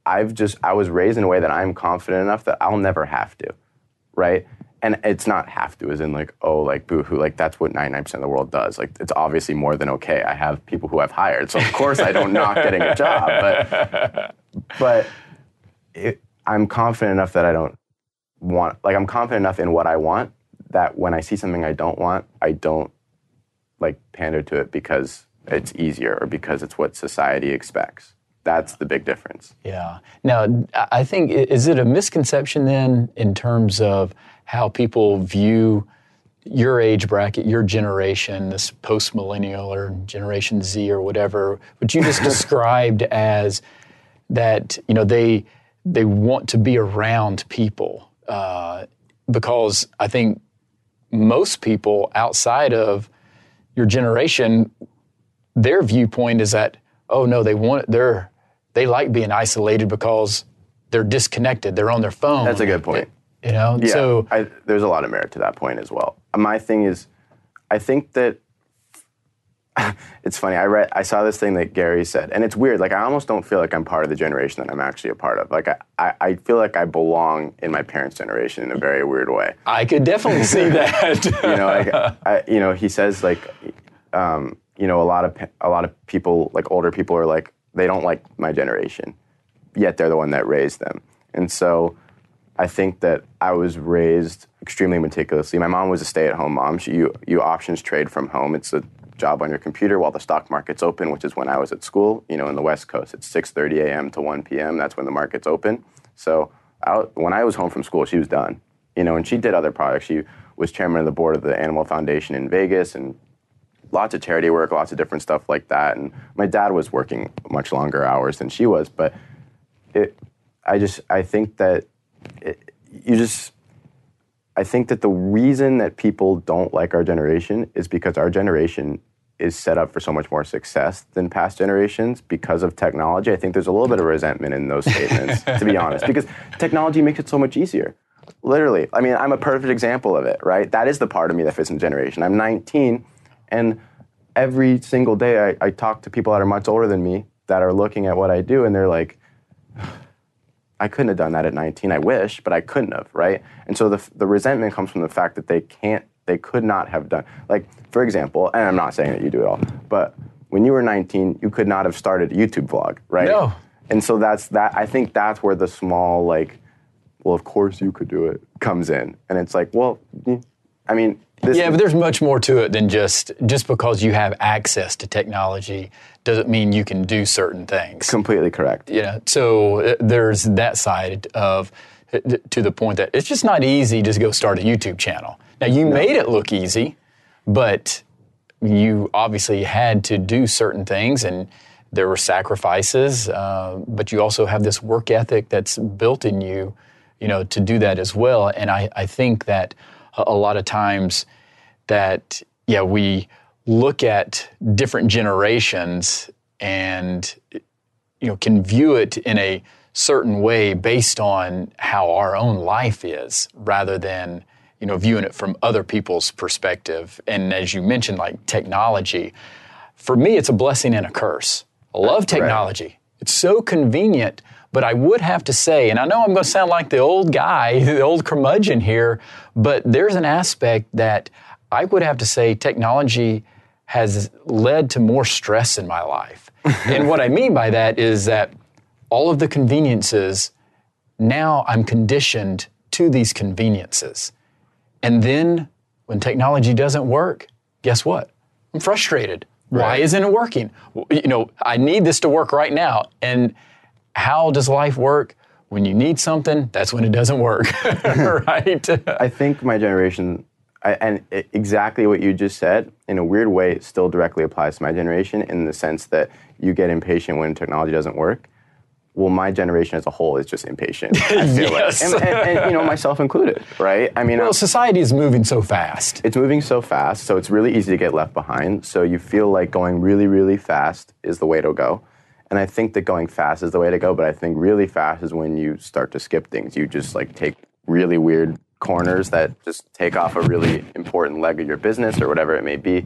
C: I've just, I was raised in a way that I'm confident enough that I'll never have to, right? And it's not have to, as in like, oh, like boohoo, like that's what 99% of the world does. Like, it's obviously more than okay. I have people who I've hired, so of course I don't knock getting a job, but, but it, I'm confident enough that I don't want like I'm confident enough in what I want that when I see something I don't want, I don't like pander to it because it's easier or because it's what society expects. That's the big difference.
A: Yeah. Now, I think, is it a misconception then in terms of how people view your age bracket, your generation, this post millennial or Generation Z or whatever, what you just described as that, you know, they, they want to be around people uh, because I think most people outside of your generation their viewpoint is that oh no they want they're they like being isolated because they're disconnected they're on their phone
C: That's a good point.
A: you know
C: Yeah,
A: so
C: I, there's a lot of merit to that point as well. My thing is, I think that it's funny. I read, I saw this thing that Gary said, and it's weird. Like I almost don't feel like I'm part of the generation that I'm actually a part of. Like I, I, I feel like I belong in my parents' generation in a very weird way.
A: i could definitely see that
C: you know, like I, you know, he says like, um, you know, a lot of a lot of people, like older people, are like they don't like my generation, yet they're the one that raised them, and so I think that I was raised extremely meticulously. My mom was a stay-at-home mom. She you you options trade from home. It's a job on your computer while the stock market's open, which is when I was at school. You know, in the West Coast, it's 6:30 a.m. to 1 p.m. That's when the market's open. So I, when I was home from school, she was done. You know, and she did other projects. She was chairman of the board of the Animal Foundation in Vegas and lots of charity work, lots of different stuff like that. And my dad was working much longer hours than she was, but it, I just, I think that it, you just, I think that the reason that people don't like our generation is because our generation is set up for so much more success than past generations because of technology. I think there's a little bit of resentment in those statements, to be honest, because technology makes it so much easier. Literally. I mean, I'm a perfect example of it, right? That is the part of me that fits in generation. I'm 19, and every single day I, I talk to people that are much older than me that are looking at what I do, and they're like, I couldn't have done that at 19. I wish, but I couldn't have, right? And so the, the resentment comes from the fact that they can't, they could not have done. Like, for example, and I'm not saying that you do it all, but when you were 19, you could not have started a YouTube vlog, right?
A: No.
C: And so that's that. I think that's where the small, like, well, of course you could do it comes in. And it's like, well, I mean, this
A: Yeah, but there's much more to it than just just because you have access to technology doesn't mean you can do certain things.
C: completely correct.
A: you know, so uh, there's that side of to the point that it's just not easy just to go start a YouTube channel. Now you made it look easy, but you obviously had to do certain things and there were sacrifices, uh, but you also have this work ethic that's built in you, you know, to do that as well. And I, I think that a, a lot of times that, yeah, we look at different generations and, you know, can view it in a certain way based on how our own life is rather than, you know, viewing it from other people's perspective. And as you mentioned, like technology, for me, it's a blessing and a curse. I love technology. It's so convenient, but I would have to say, and I know I'm going to sound like the old guy, the old curmudgeon here, but there's an aspect that I would have to say technology has led to more stress in my life. and what I mean by that is that all of the conveniences, now I'm conditioned to these conveniences. And then when technology doesn't work, guess what? I'm frustrated. Why isn't it working? You know, I need this to work right now. And how does life work? When you need something, that's when it doesn't work, right?
C: I think my generation, I, and exactly what you just said, in a weird way, it still directly applies to my generation in the sense that you get impatient when technology doesn't work. Well, my generation as a whole is just impatient. I feel
A: Yes.
C: like, and, and, and, you know, myself included, right? I mean,
A: well, society is moving so fast.
C: it's moving so fast, so it's really easy to get left behind. So you feel like going really, really fast is the way to go. And I think that going fast is the way to go, but I think really fast is when you start to skip things. You just like take really weird corners that just take off a really important leg of your business or whatever it may be.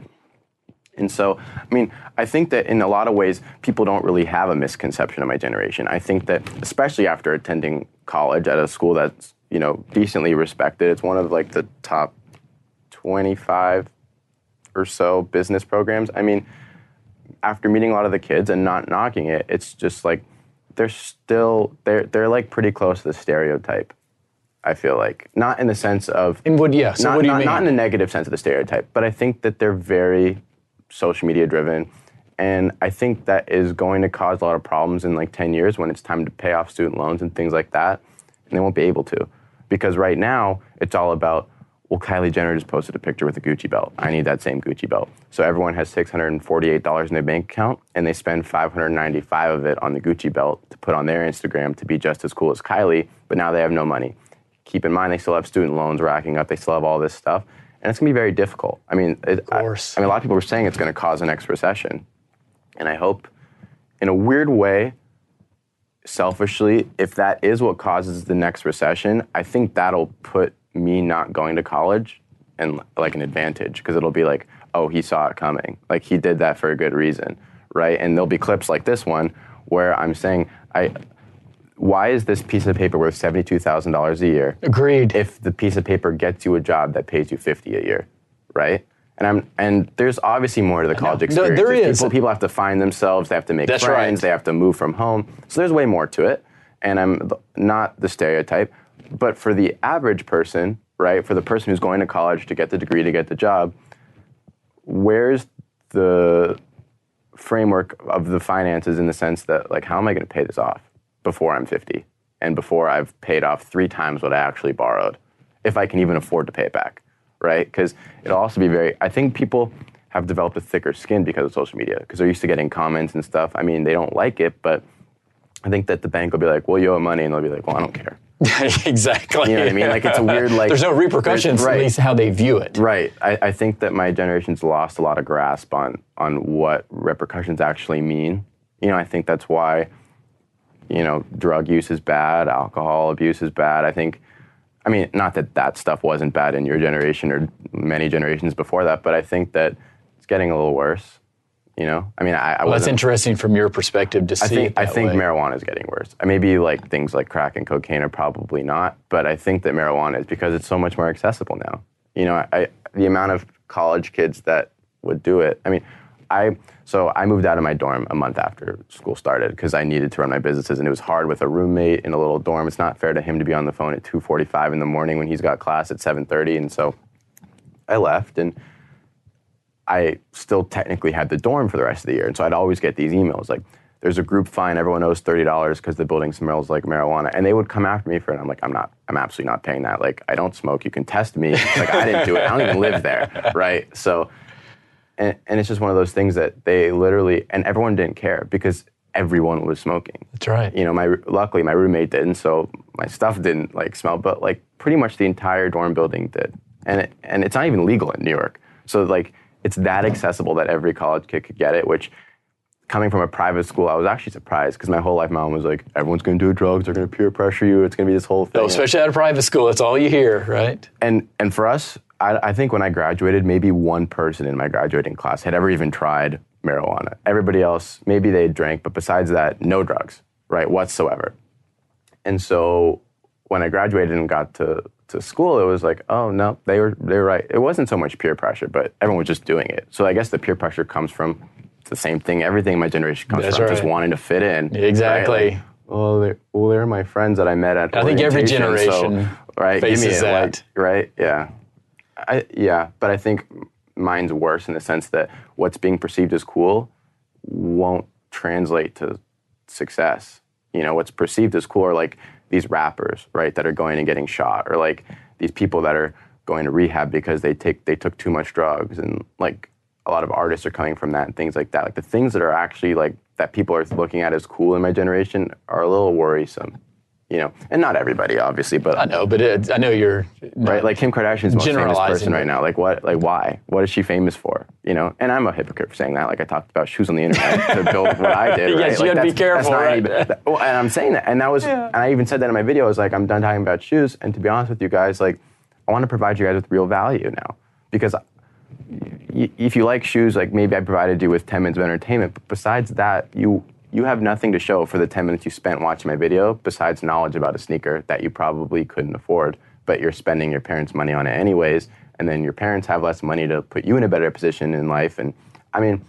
C: And so, I mean, I think that in a lot of ways, people don't really have a misconception of my generation. I think that, especially after attending college at a school that's, you know, decently respected, it's one of like the top 25 or so business programs. I mean, after meeting a lot of the kids and not knocking it, it's just like they're still they're they're like pretty close to the stereotype. I feel like not in the sense of
A: in what, yeah, so
C: not,
A: what do you
C: not,
A: mean?
C: not in a negative sense of the stereotype, but I think that they're very social media driven. And I think that is going to cause a lot of problems in like 10 years when it's time to pay off student loans and things like that. And they won't be able to. Because right now, it's all about, well, Kylie Jenner just posted a picture with a Gucci belt. I need that same Gucci belt. So everyone has $648 in their bank account and they spend 595 of it on the Gucci belt to put on their Instagram to be just as cool as Kylie, but now they have no money keep in mind they still have student loans racking up. They still have all this stuff, and it's going to be very difficult. I mean, it, of
A: course.
C: I, mean, a lot of people were saying it's going to cause an next recession, and I hope, in a weird way, selfishly, if that is what causes the next recession, I think that'll put me not going to college and like an advantage because it'll be like, oh, he saw it coming. Like he did that for a good reason, right? And there'll be clips like this one where I'm saying, I why is this piece of paper worth $72,000 a year
A: Agreed.
C: if the piece of paper gets you a job that pays you 50 a year, right? And I'm and there's obviously more to the college
A: There-
C: experience.
A: there is.
C: People, people have to find themselves, they have to make
A: That's
C: friends,
A: right.
C: they have to move from home. So there's way more to it. And I'm not the stereotype, but for the average person, right? For the person who's going to college to get the degree, to get the job, where's the framework of the finances in the sense that like how am I going to pay this off before I'm 50 and before I've paid off three times what I actually borrowed if I can even afford to pay it back right because it'll also be very I think people have developed a thicker skin because of social media because they're used to getting comments and stuff I mean they don't like it but I think that the bank will be like well you owe money and they'll be like well I don't care
A: exactly.
C: You know what I mean? Like, it's a weird, like-
A: There's no repercussions,
C: Right.
A: at least how they view it.
C: Right. I, I think that my generation's lost a lot of grasp on on what repercussions actually mean. You know, I think that's why, you know, drug use is bad, alcohol abuse is bad. I think, I mean, not that that stuff wasn't bad in your generation or many generations before that, but I think that it's getting a little worse. You know, I mean, I, I
A: Well, that's interesting from your perspective to see
C: I think
A: it
C: I think
A: way.
C: marijuana is getting worse. Maybe like things like crack and cocaine are probably not, but I think that marijuana is because it's so much more accessible now. You know, I, I the amount of college kids that would do it. I mean, I so I moved out of my dorm a month after school started because I needed to run my businesses, and it was hard with a roommate in a little dorm. It's not fair to him to be on the phone at 2:45 in the morning when he's got class at 7:30, and so I left and I still technically had the dorm for the rest of the year. And so I'd always get these emails like, there's a group fine, everyone owes $30 because the building smells like marijuana. And they would come after me for it. I'm like, I'm not, I'm absolutely not paying that. Like, I don't smoke. You can test me. Like, I didn't do it. I don't even live there. Right. So, and, and it's just one of those things that they literally, and everyone didn't care because everyone was smoking.
A: That's right.
C: You know, my luckily my roommate didn't, so my stuff didn't like smell, but like pretty much the entire dorm building did, and it, and it's not even legal in New York. So like it's that accessible that every college kid could get it. Which coming from a private school, I was actually surprised because my whole life, my mom was like, "Everyone's going to do drugs. They're going to peer pressure you. It's going to be this whole thing."
A: Oh, especially at a private school, that's all you hear, right?
C: and and for us, I, I think when I graduated, maybe one person in my graduating class had ever even tried marijuana. Everybody else, maybe they drank, but besides that, no drugs, right, whatsoever. And so when I graduated and got to, to school, it was like, oh no, they were they were right. It wasn't so much peer pressure, but everyone was just doing it. So I guess the peer pressure comes from the same thing. Everything in my generation comes
A: That's
C: from just wanting to fit in. right?
A: Exactly.
C: Like, well, they're, well, they're my friends that I met at.
A: I think every
C: orientation, so-
A: generation
C: right, give me
A: faces
C: like,
A: that.
C: right? Yeah, I, yeah, but I think mine's worse in the sense that what's being perceived as cool won't translate to success. You know, what's perceived as cool are like these rappers, right, that are going and getting shot, or like these people that are going to rehab because they take they took too much drugs, and like a lot of artists are coming from that and things like that. Like the things that are actually like that people are looking at as cool in my generation are a little worrisome. You know, and not everybody, obviously, but
A: I know, but it, I know you're
C: right? Like Kim Kardashian's the most famous person right now. Like what? Like why? What is she famous for? You know? And I'm a hypocrite for saying that. Like I talked about shoes on the internet to build what I did.
A: Yes,
C: right?
A: you
C: like,
A: gotta be careful, right?
C: any- that- well, and I'm saying that, and that was, and I even said that in my video. I was like, I'm done talking about shoes, and to be honest with you guys, like, I want to provide you guys with real value now because. y- If you like shoes, like maybe I provided you with 10 minutes of entertainment, but besides that, you you have nothing to show for the 10 minutes you spent watching my video besides knowledge about a sneaker that you probably couldn't afford, but you're spending your parents' money on it anyways, and then your parents have less money to put you in a better position in life. And I mean,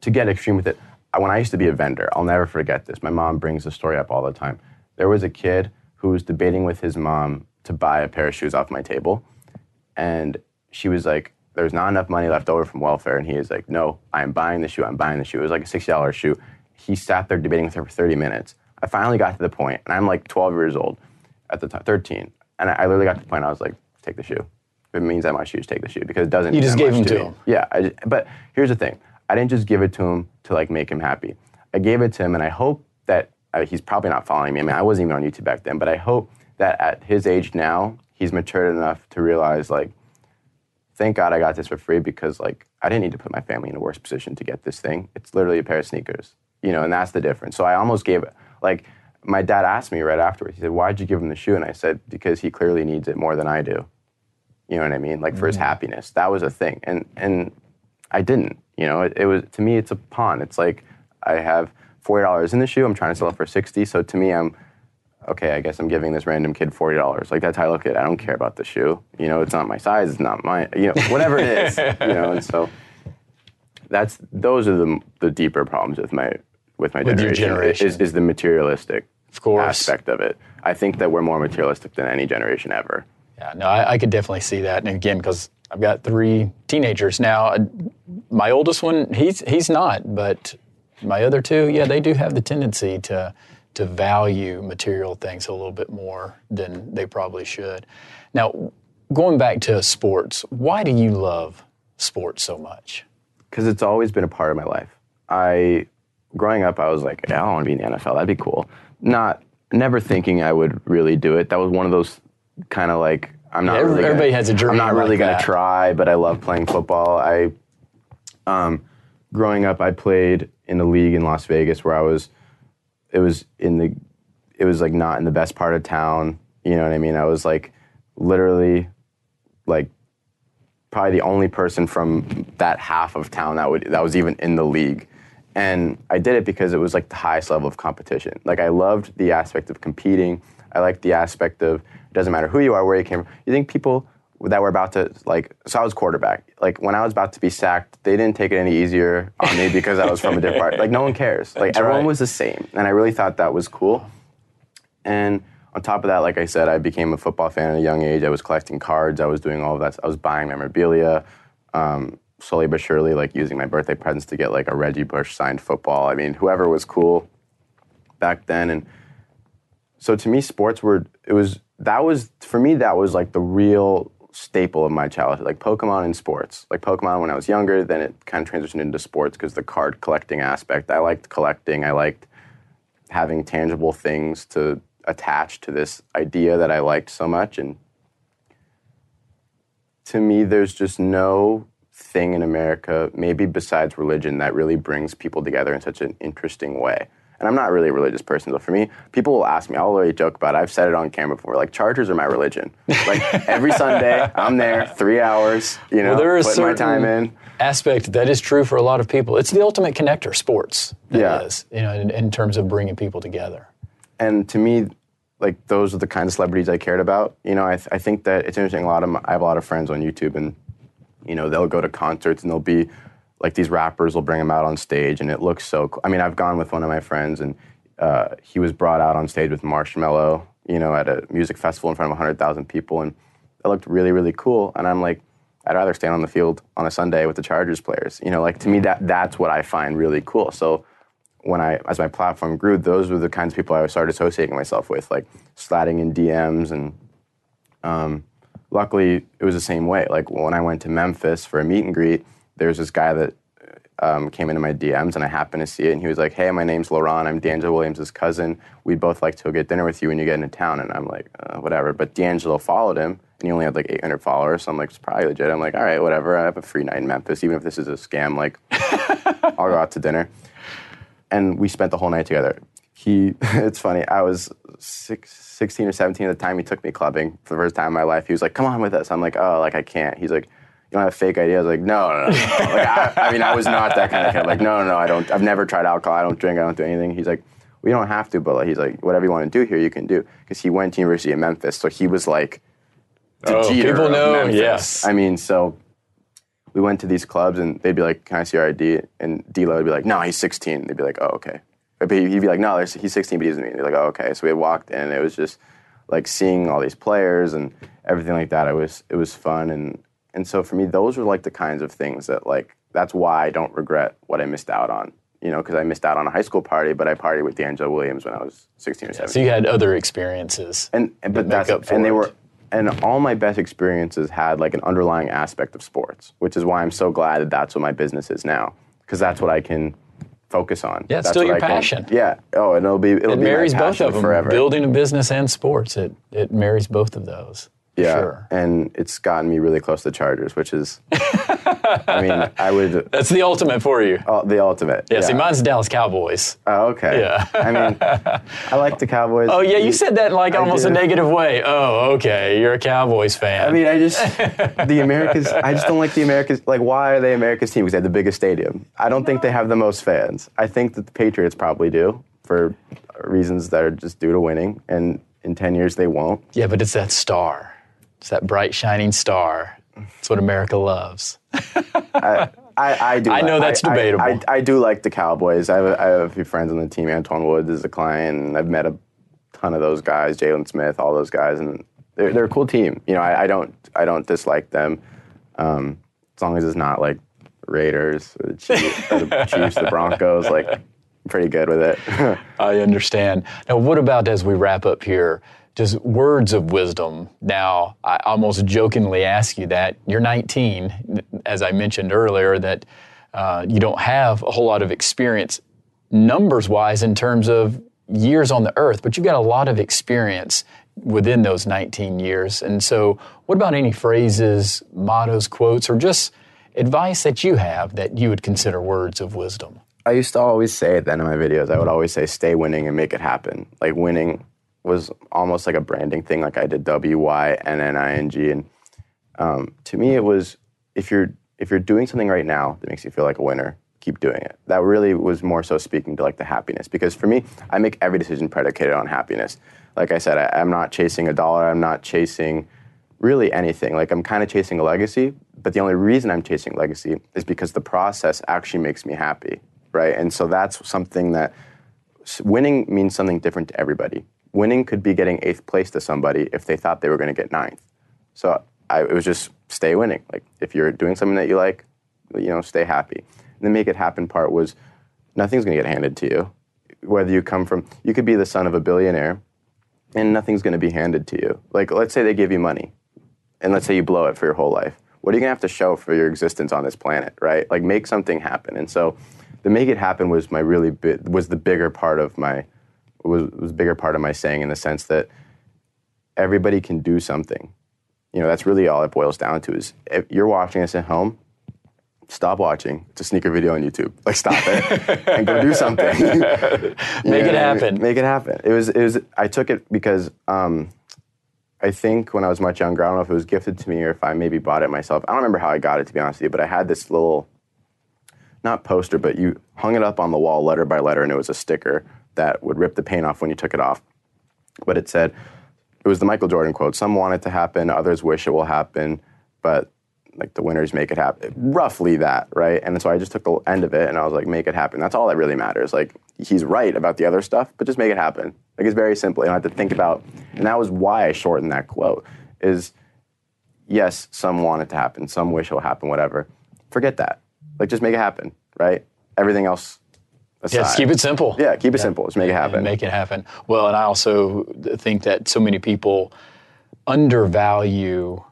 C: to get extreme with it, when I used to be a vendor, I'll never forget this. My mom brings the story up all the time. There was a kid who was debating with his mom to buy a pair of shoes off my table, and she was like, "There's not enough money left over from welfare," and he is like, "No, I'm buying the shoe. I'm buying the shoe." It was like a sixty dollars shoe. He sat there debating with her for thirty minutes. I finally got to the point, and I'm like 12 years old at the time, 13, and I, I literally got to the point. I was like, "Take the shoe. If it means that much shoes, take the shoe because it doesn't."
A: You just gave them to
C: me."
A: him.
C: Yeah, I but here's the thing. I didn't just give it to him to like make him happy. I gave it to him, and I hope that uh, he's probably not following me. I mean, I wasn't even on YouTube back then, but I hope that at his age now, he's matured enough to realize like, thank God I got this for free because like I didn't need to put my family in a worse position to get this thing. It's literally a pair of sneakers, you know, and that's the difference. So I almost gave it. Like my dad asked me right afterwards. He said, "Why'd you give him the shoe?" And I said, "Because he clearly needs it more than I do." You know what I mean? Like for his mm. happiness, that was a thing, and and I didn't. You know, it, it was to me, it's a pawn. It's like I have forty dollars in the shoe. I'm trying to sell it for sixty. So to me, I'm okay. I guess I'm giving this random kid forty dollars. Like that's how I look at it. I don't care about the shoe. You know, it's not my size. It's not my You know, whatever it is. you know, and so that's those are the the deeper problems with my with my
A: With your
C: generation,
A: generation.
C: Is, is the materialistic
A: Of course.
C: aspect of it. I think that we're more materialistic than any generation ever.
A: Yeah, no, I, I could definitely see that. And again, because I've got three teenagers now. uh, My oldest one, he's he's not, but my other two, yeah, they do have the tendency to to value material things a little bit more than they probably should. Now, going back to sports, why do you love sports so much?
C: because it's always been a part of my life. I, growing up, I was like, yeah, I want to be in the NFL. That'd be cool. Not, never thinking I would really do it. That was one of those kind of like, I'm not
A: Yeah,
C: really.
A: everybody
C: gonna,
A: has a dream
C: I'm not really
A: like
C: gonna try, but I love playing football. I, um, growing up, I played in a league in Las Vegas where I was. It was in the, it was like not in the best part of town. You know what I mean? I was like, literally, like probably the only person from that half of town that would that was even in the league. And I did it because it was like the highest level of competition. Like I loved the aspect of competing. I liked the aspect of it doesn't matter who you are, where you came from. You think people that were about to like so I was quarterback. Like when I was about to be sacked, they didn't take it any easier on me because I was from a different part. Like no one cares. Like everyone
A: right.
C: was the same. And I really thought that was cool. And on top of that, like I said, I became a football fan at a young age. I was collecting cards. I was doing all of that. I was buying memorabilia. Um, slowly but surely, like using my birthday presents to get like a Reggie Bush signed football. I mean, whoever was cool back then. And so to me, sports were, it was, that was, for me, that was like the real staple of my childhood, like Pokemon and sports. Like Pokemon when I was younger, then it kind of transitioned into sports because the card collecting aspect. I liked collecting. I liked having tangible things to attach to this idea that I liked so much. And to me, there's just no thing in America, maybe besides religion, that really brings people together in such an interesting way. And I'm not really a religious person, so for me, people will ask me, I'll already joke about it. I've said it on camera before, like, Chargers are my religion. Like, every Sunday, I'm there, three hours, you know,
A: Well, there is
C: putting my time in.
A: aspect that is true for a lot of people. It's the ultimate connector, sports.
C: Yeah.
A: is, you know, in, in terms of bringing people together.
C: and to me, like those are the kind of celebrities I cared about. You know, I, th- I think that it's interesting. A lot of my, I have a lot of friends on YouTube, and you know, they'll go to concerts and they'll be like these rappers will bring them out on stage, and it looks so. cool. I mean, I've gone with one of my friends, and uh, he was brought out on stage with Marshmello, you know, at a music festival in front of hundred thousand people, and it looked really, really cool. And I'm like. I'd rather stand on the field on a Sunday with the Chargers players. You know, like to me, that that's what I find really cool. So when I, as my platform grew, those were the kinds of people I started associating myself with, like sliding in DMs. And um, luckily, it was the same way. Like when I went to Memphis for a meet and greet, there was this guy that um, came into my DMs, and I happened to see it. And he was like, "Hey, my name's Laurent. I'm DeAngelo Williams' cousin. We'd both like to go get dinner with you when you get into town." And I'm like, uh, "Whatever." But DeAngelo followed him, and he only had like 800 followers. So I'm like, "It's probably legit." I'm like, "All right, whatever. I have a free night in Memphis, even if this is a scam. Like, I'll go out to dinner." and we spent the whole night together. He, it's funny. I was six, 16 or 17 at the time. He took me clubbing for the first time in my life. He was like, "Come on with us." I'm like, "Oh, like I can't." He's like, "You don't have a fake ID." I was like, "No, no, no." no." like, I, I mean, I was not that kind of kid. Like, no, no, no, I don't. I've never tried alcohol. I don't drink. I don't do anything. He's like, "We don't have to," but like, he's like, "Whatever you want to do here, you can do." Because he went to University of Memphis, so he was like, the
A: Oh,
C: Jeter
A: people know,
C: Memphis.
A: yes.
C: I mean, so we went to these clubs and they'd be like, "Can I see your ID?" And D-Lo would be like, "No, he's 16." They'd be like, "Oh, okay." But he'd be like, "No, he's 16, but he doesn't mean." They're like, "Oh, okay." So we had walked in, and it was just like seeing all these players and everything like that. It was it was fun, and and so for me, those were like the kinds of things that like that's why I don't regret what I missed out on. You know, because I missed out on a high school party, but I partied with DeAngelo Williams when I was 16 or 17
A: So you had other experiences.
C: and, and but that's
A: up for
C: and they
A: it.
C: were and all my best experiences had like an underlying aspect of sports, which is why I'm so glad that that's what my business is now because that's what I can focus on.
A: Yeah, it's
C: That's
A: still
C: what
A: your
C: I can-
A: passion.
C: yeah. Oh, and it'll be it'll
A: it
C: be my
A: marries both
C: passion
A: of them.
C: forever.
A: Building a business and sports, it it marries both of those.
C: Yeah,
A: Sure.
C: and it's gotten me really close to the Chargers, which is, I mean, I would
A: That's the ultimate for you.
C: uh, the ultimate.
A: yeah, see, mine's Dallas Cowboys.
C: Oh, okay.
A: Yeah.
C: I mean, I like the Cowboys.
A: Oh yeah, you said that in like
C: I
A: almost a negative way. Oh, okay, you're a Cowboys fan.
C: I mean, I just the Americas. I just don't like the Americas. Like, why are they America's team? Because they have the biggest stadium. I don't think they have the most fans. I think that the Patriots probably do for reasons that are just due to winning, and in ten years they won't.
A: yeah, but it's that star. It's that bright shining star. It's what America loves.
C: I, I do.
A: I know that's
C: I- I-
A: debatable.
C: I, I, do like the Cowboys. I have, a, I have a few friends on the team. Antwaun Woods is a client, and I've met a ton of those guys. Jaylon Smith, all those guys, and they're, they're a cool team. You know, I, I don't I don't dislike them, um, as long as it's not like Raiders, or the Chiefs, or the, Chiefs, the Broncos. Like, I'm pretty good with it.
A: I understand. Now, what about as we wrap up here? Just words of wisdom. Now, I almost jokingly ask you that you're 19, as I mentioned earlier, that uh, you don't have a whole lot of experience numbers wise in terms of years on the earth, but you've got a lot of experience within those 19 years. And so, what about any phrases, mottos, quotes, or just advice that you have that you would consider words of wisdom?
C: I used to always say at the end of my videos, I would always say, stay winning and make it happen. Like winning was almost like a branding thing. Like I did W Y N N I N G, and um, to me, it was if you're if you're doing something right now that makes you feel like a winner, keep doing it. That really was more so speaking to like the happiness. Because for me, I make every decision predicated on happiness. Like I said, I, I'm not chasing a dollar. I'm not chasing really anything. Like I'm kind of chasing a legacy, but the only reason I'm chasing legacy is because the process actually makes me happy, right? And so that's something that winning means something different to everybody. Winning could be getting eighth place to somebody if they thought they were going to get ninth. So I, it was just stay winning. Like if you're doing something that you like, you know, stay happy. And the make it happen part was nothing's going to get handed to you. Whether you come from, you could be the son of a billionaire, and nothing's going to be handed to you. Like let's say they give you money, and let's say you blow it for your whole life. What are you going to have to show for your existence on this planet, right? Like make something happen. And so, the make it happen was my really bi- was the bigger part of my was was a bigger part of my saying in the sense that everybody can do something. You know, that's really all it boils down to is if you're watching this at home, stop watching. It's a sneaker video on YouTube. Like stop it and go do something.
A: make it happen.
C: Make it happen. It was it was I took it because um, I think when I was much younger, I don't know if it was gifted to me or if I maybe bought it myself. I don't remember how I got it to be honest with you, but I had this little not poster, but you hung it up on the wall letter by letter and it was a sticker that would rip the paint off when you took it off. But it said, it was the Michael Jordan quote some want it to happen, others wish it will happen, but like the winners make it happen. Roughly that, right? And so I just took the end of it and I was like, make it happen. That's all that really matters. Like, he's right about the other stuff, but just make it happen. Like, it's very simple. You don't have to think about, and that was why I shortened that quote, is yes, some want it to happen, some wish it will happen, whatever. Forget that. Like, just make it happen, right? Everything else aside.
A: Yes, keep it simple.
C: Yeah, keep it simple. Just make it happen.
A: And make it happen. Well, and I also think that so many people undervalue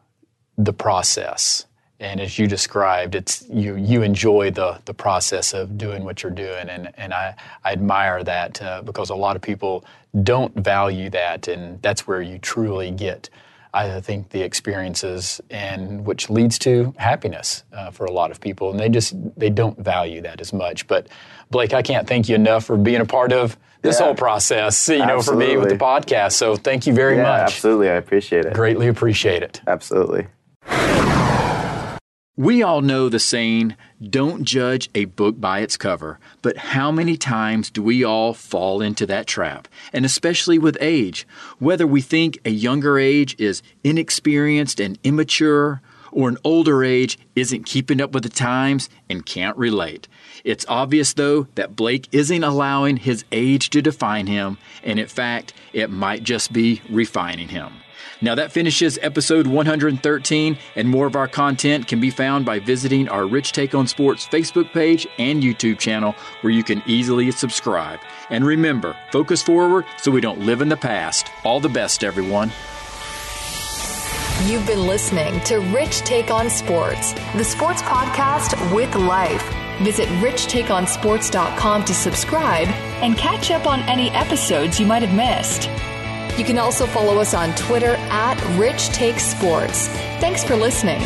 A: the process. And as you described, it's you you enjoy the the process of doing what you're doing, and and I, I admire that uh, because a lot of people don't value that, and that's where you truly get. I think the experiences and which leads to happiness uh, for a lot of people, and they just they don't value that as much. But Blake, I can't thank you enough for being a part of this
C: Yeah.
A: whole process. You know, for me with the podcast. So thank you very
C: yeah,
A: much.
C: absolutely. I appreciate it.
A: Greatly appreciate it.
C: Absolutely.
D: We all know the saying, don't judge a book by its cover, but how many times do we all fall into that trap? And especially with age, whether we think a younger age is inexperienced and immature, or an older age isn't keeping up with the times and can't relate. It's obvious, though, that Blake isn't allowing his age to define him, and in fact, it might just be refining him. Now that finishes episode 113, and more of our content can be found by visiting our Rich Take on Sports Facebook page and YouTube channel, where you can easily subscribe. And remember, focus forward so we don't live in the past. All the best, everyone.
B: You've been listening to Rich Take on Sports, the sports podcast with life. Visit richtakeonsports.com to subscribe and catch up on any episodes you might have missed. You can also follow us on Twitter at Rich Sports. Thanks for listening.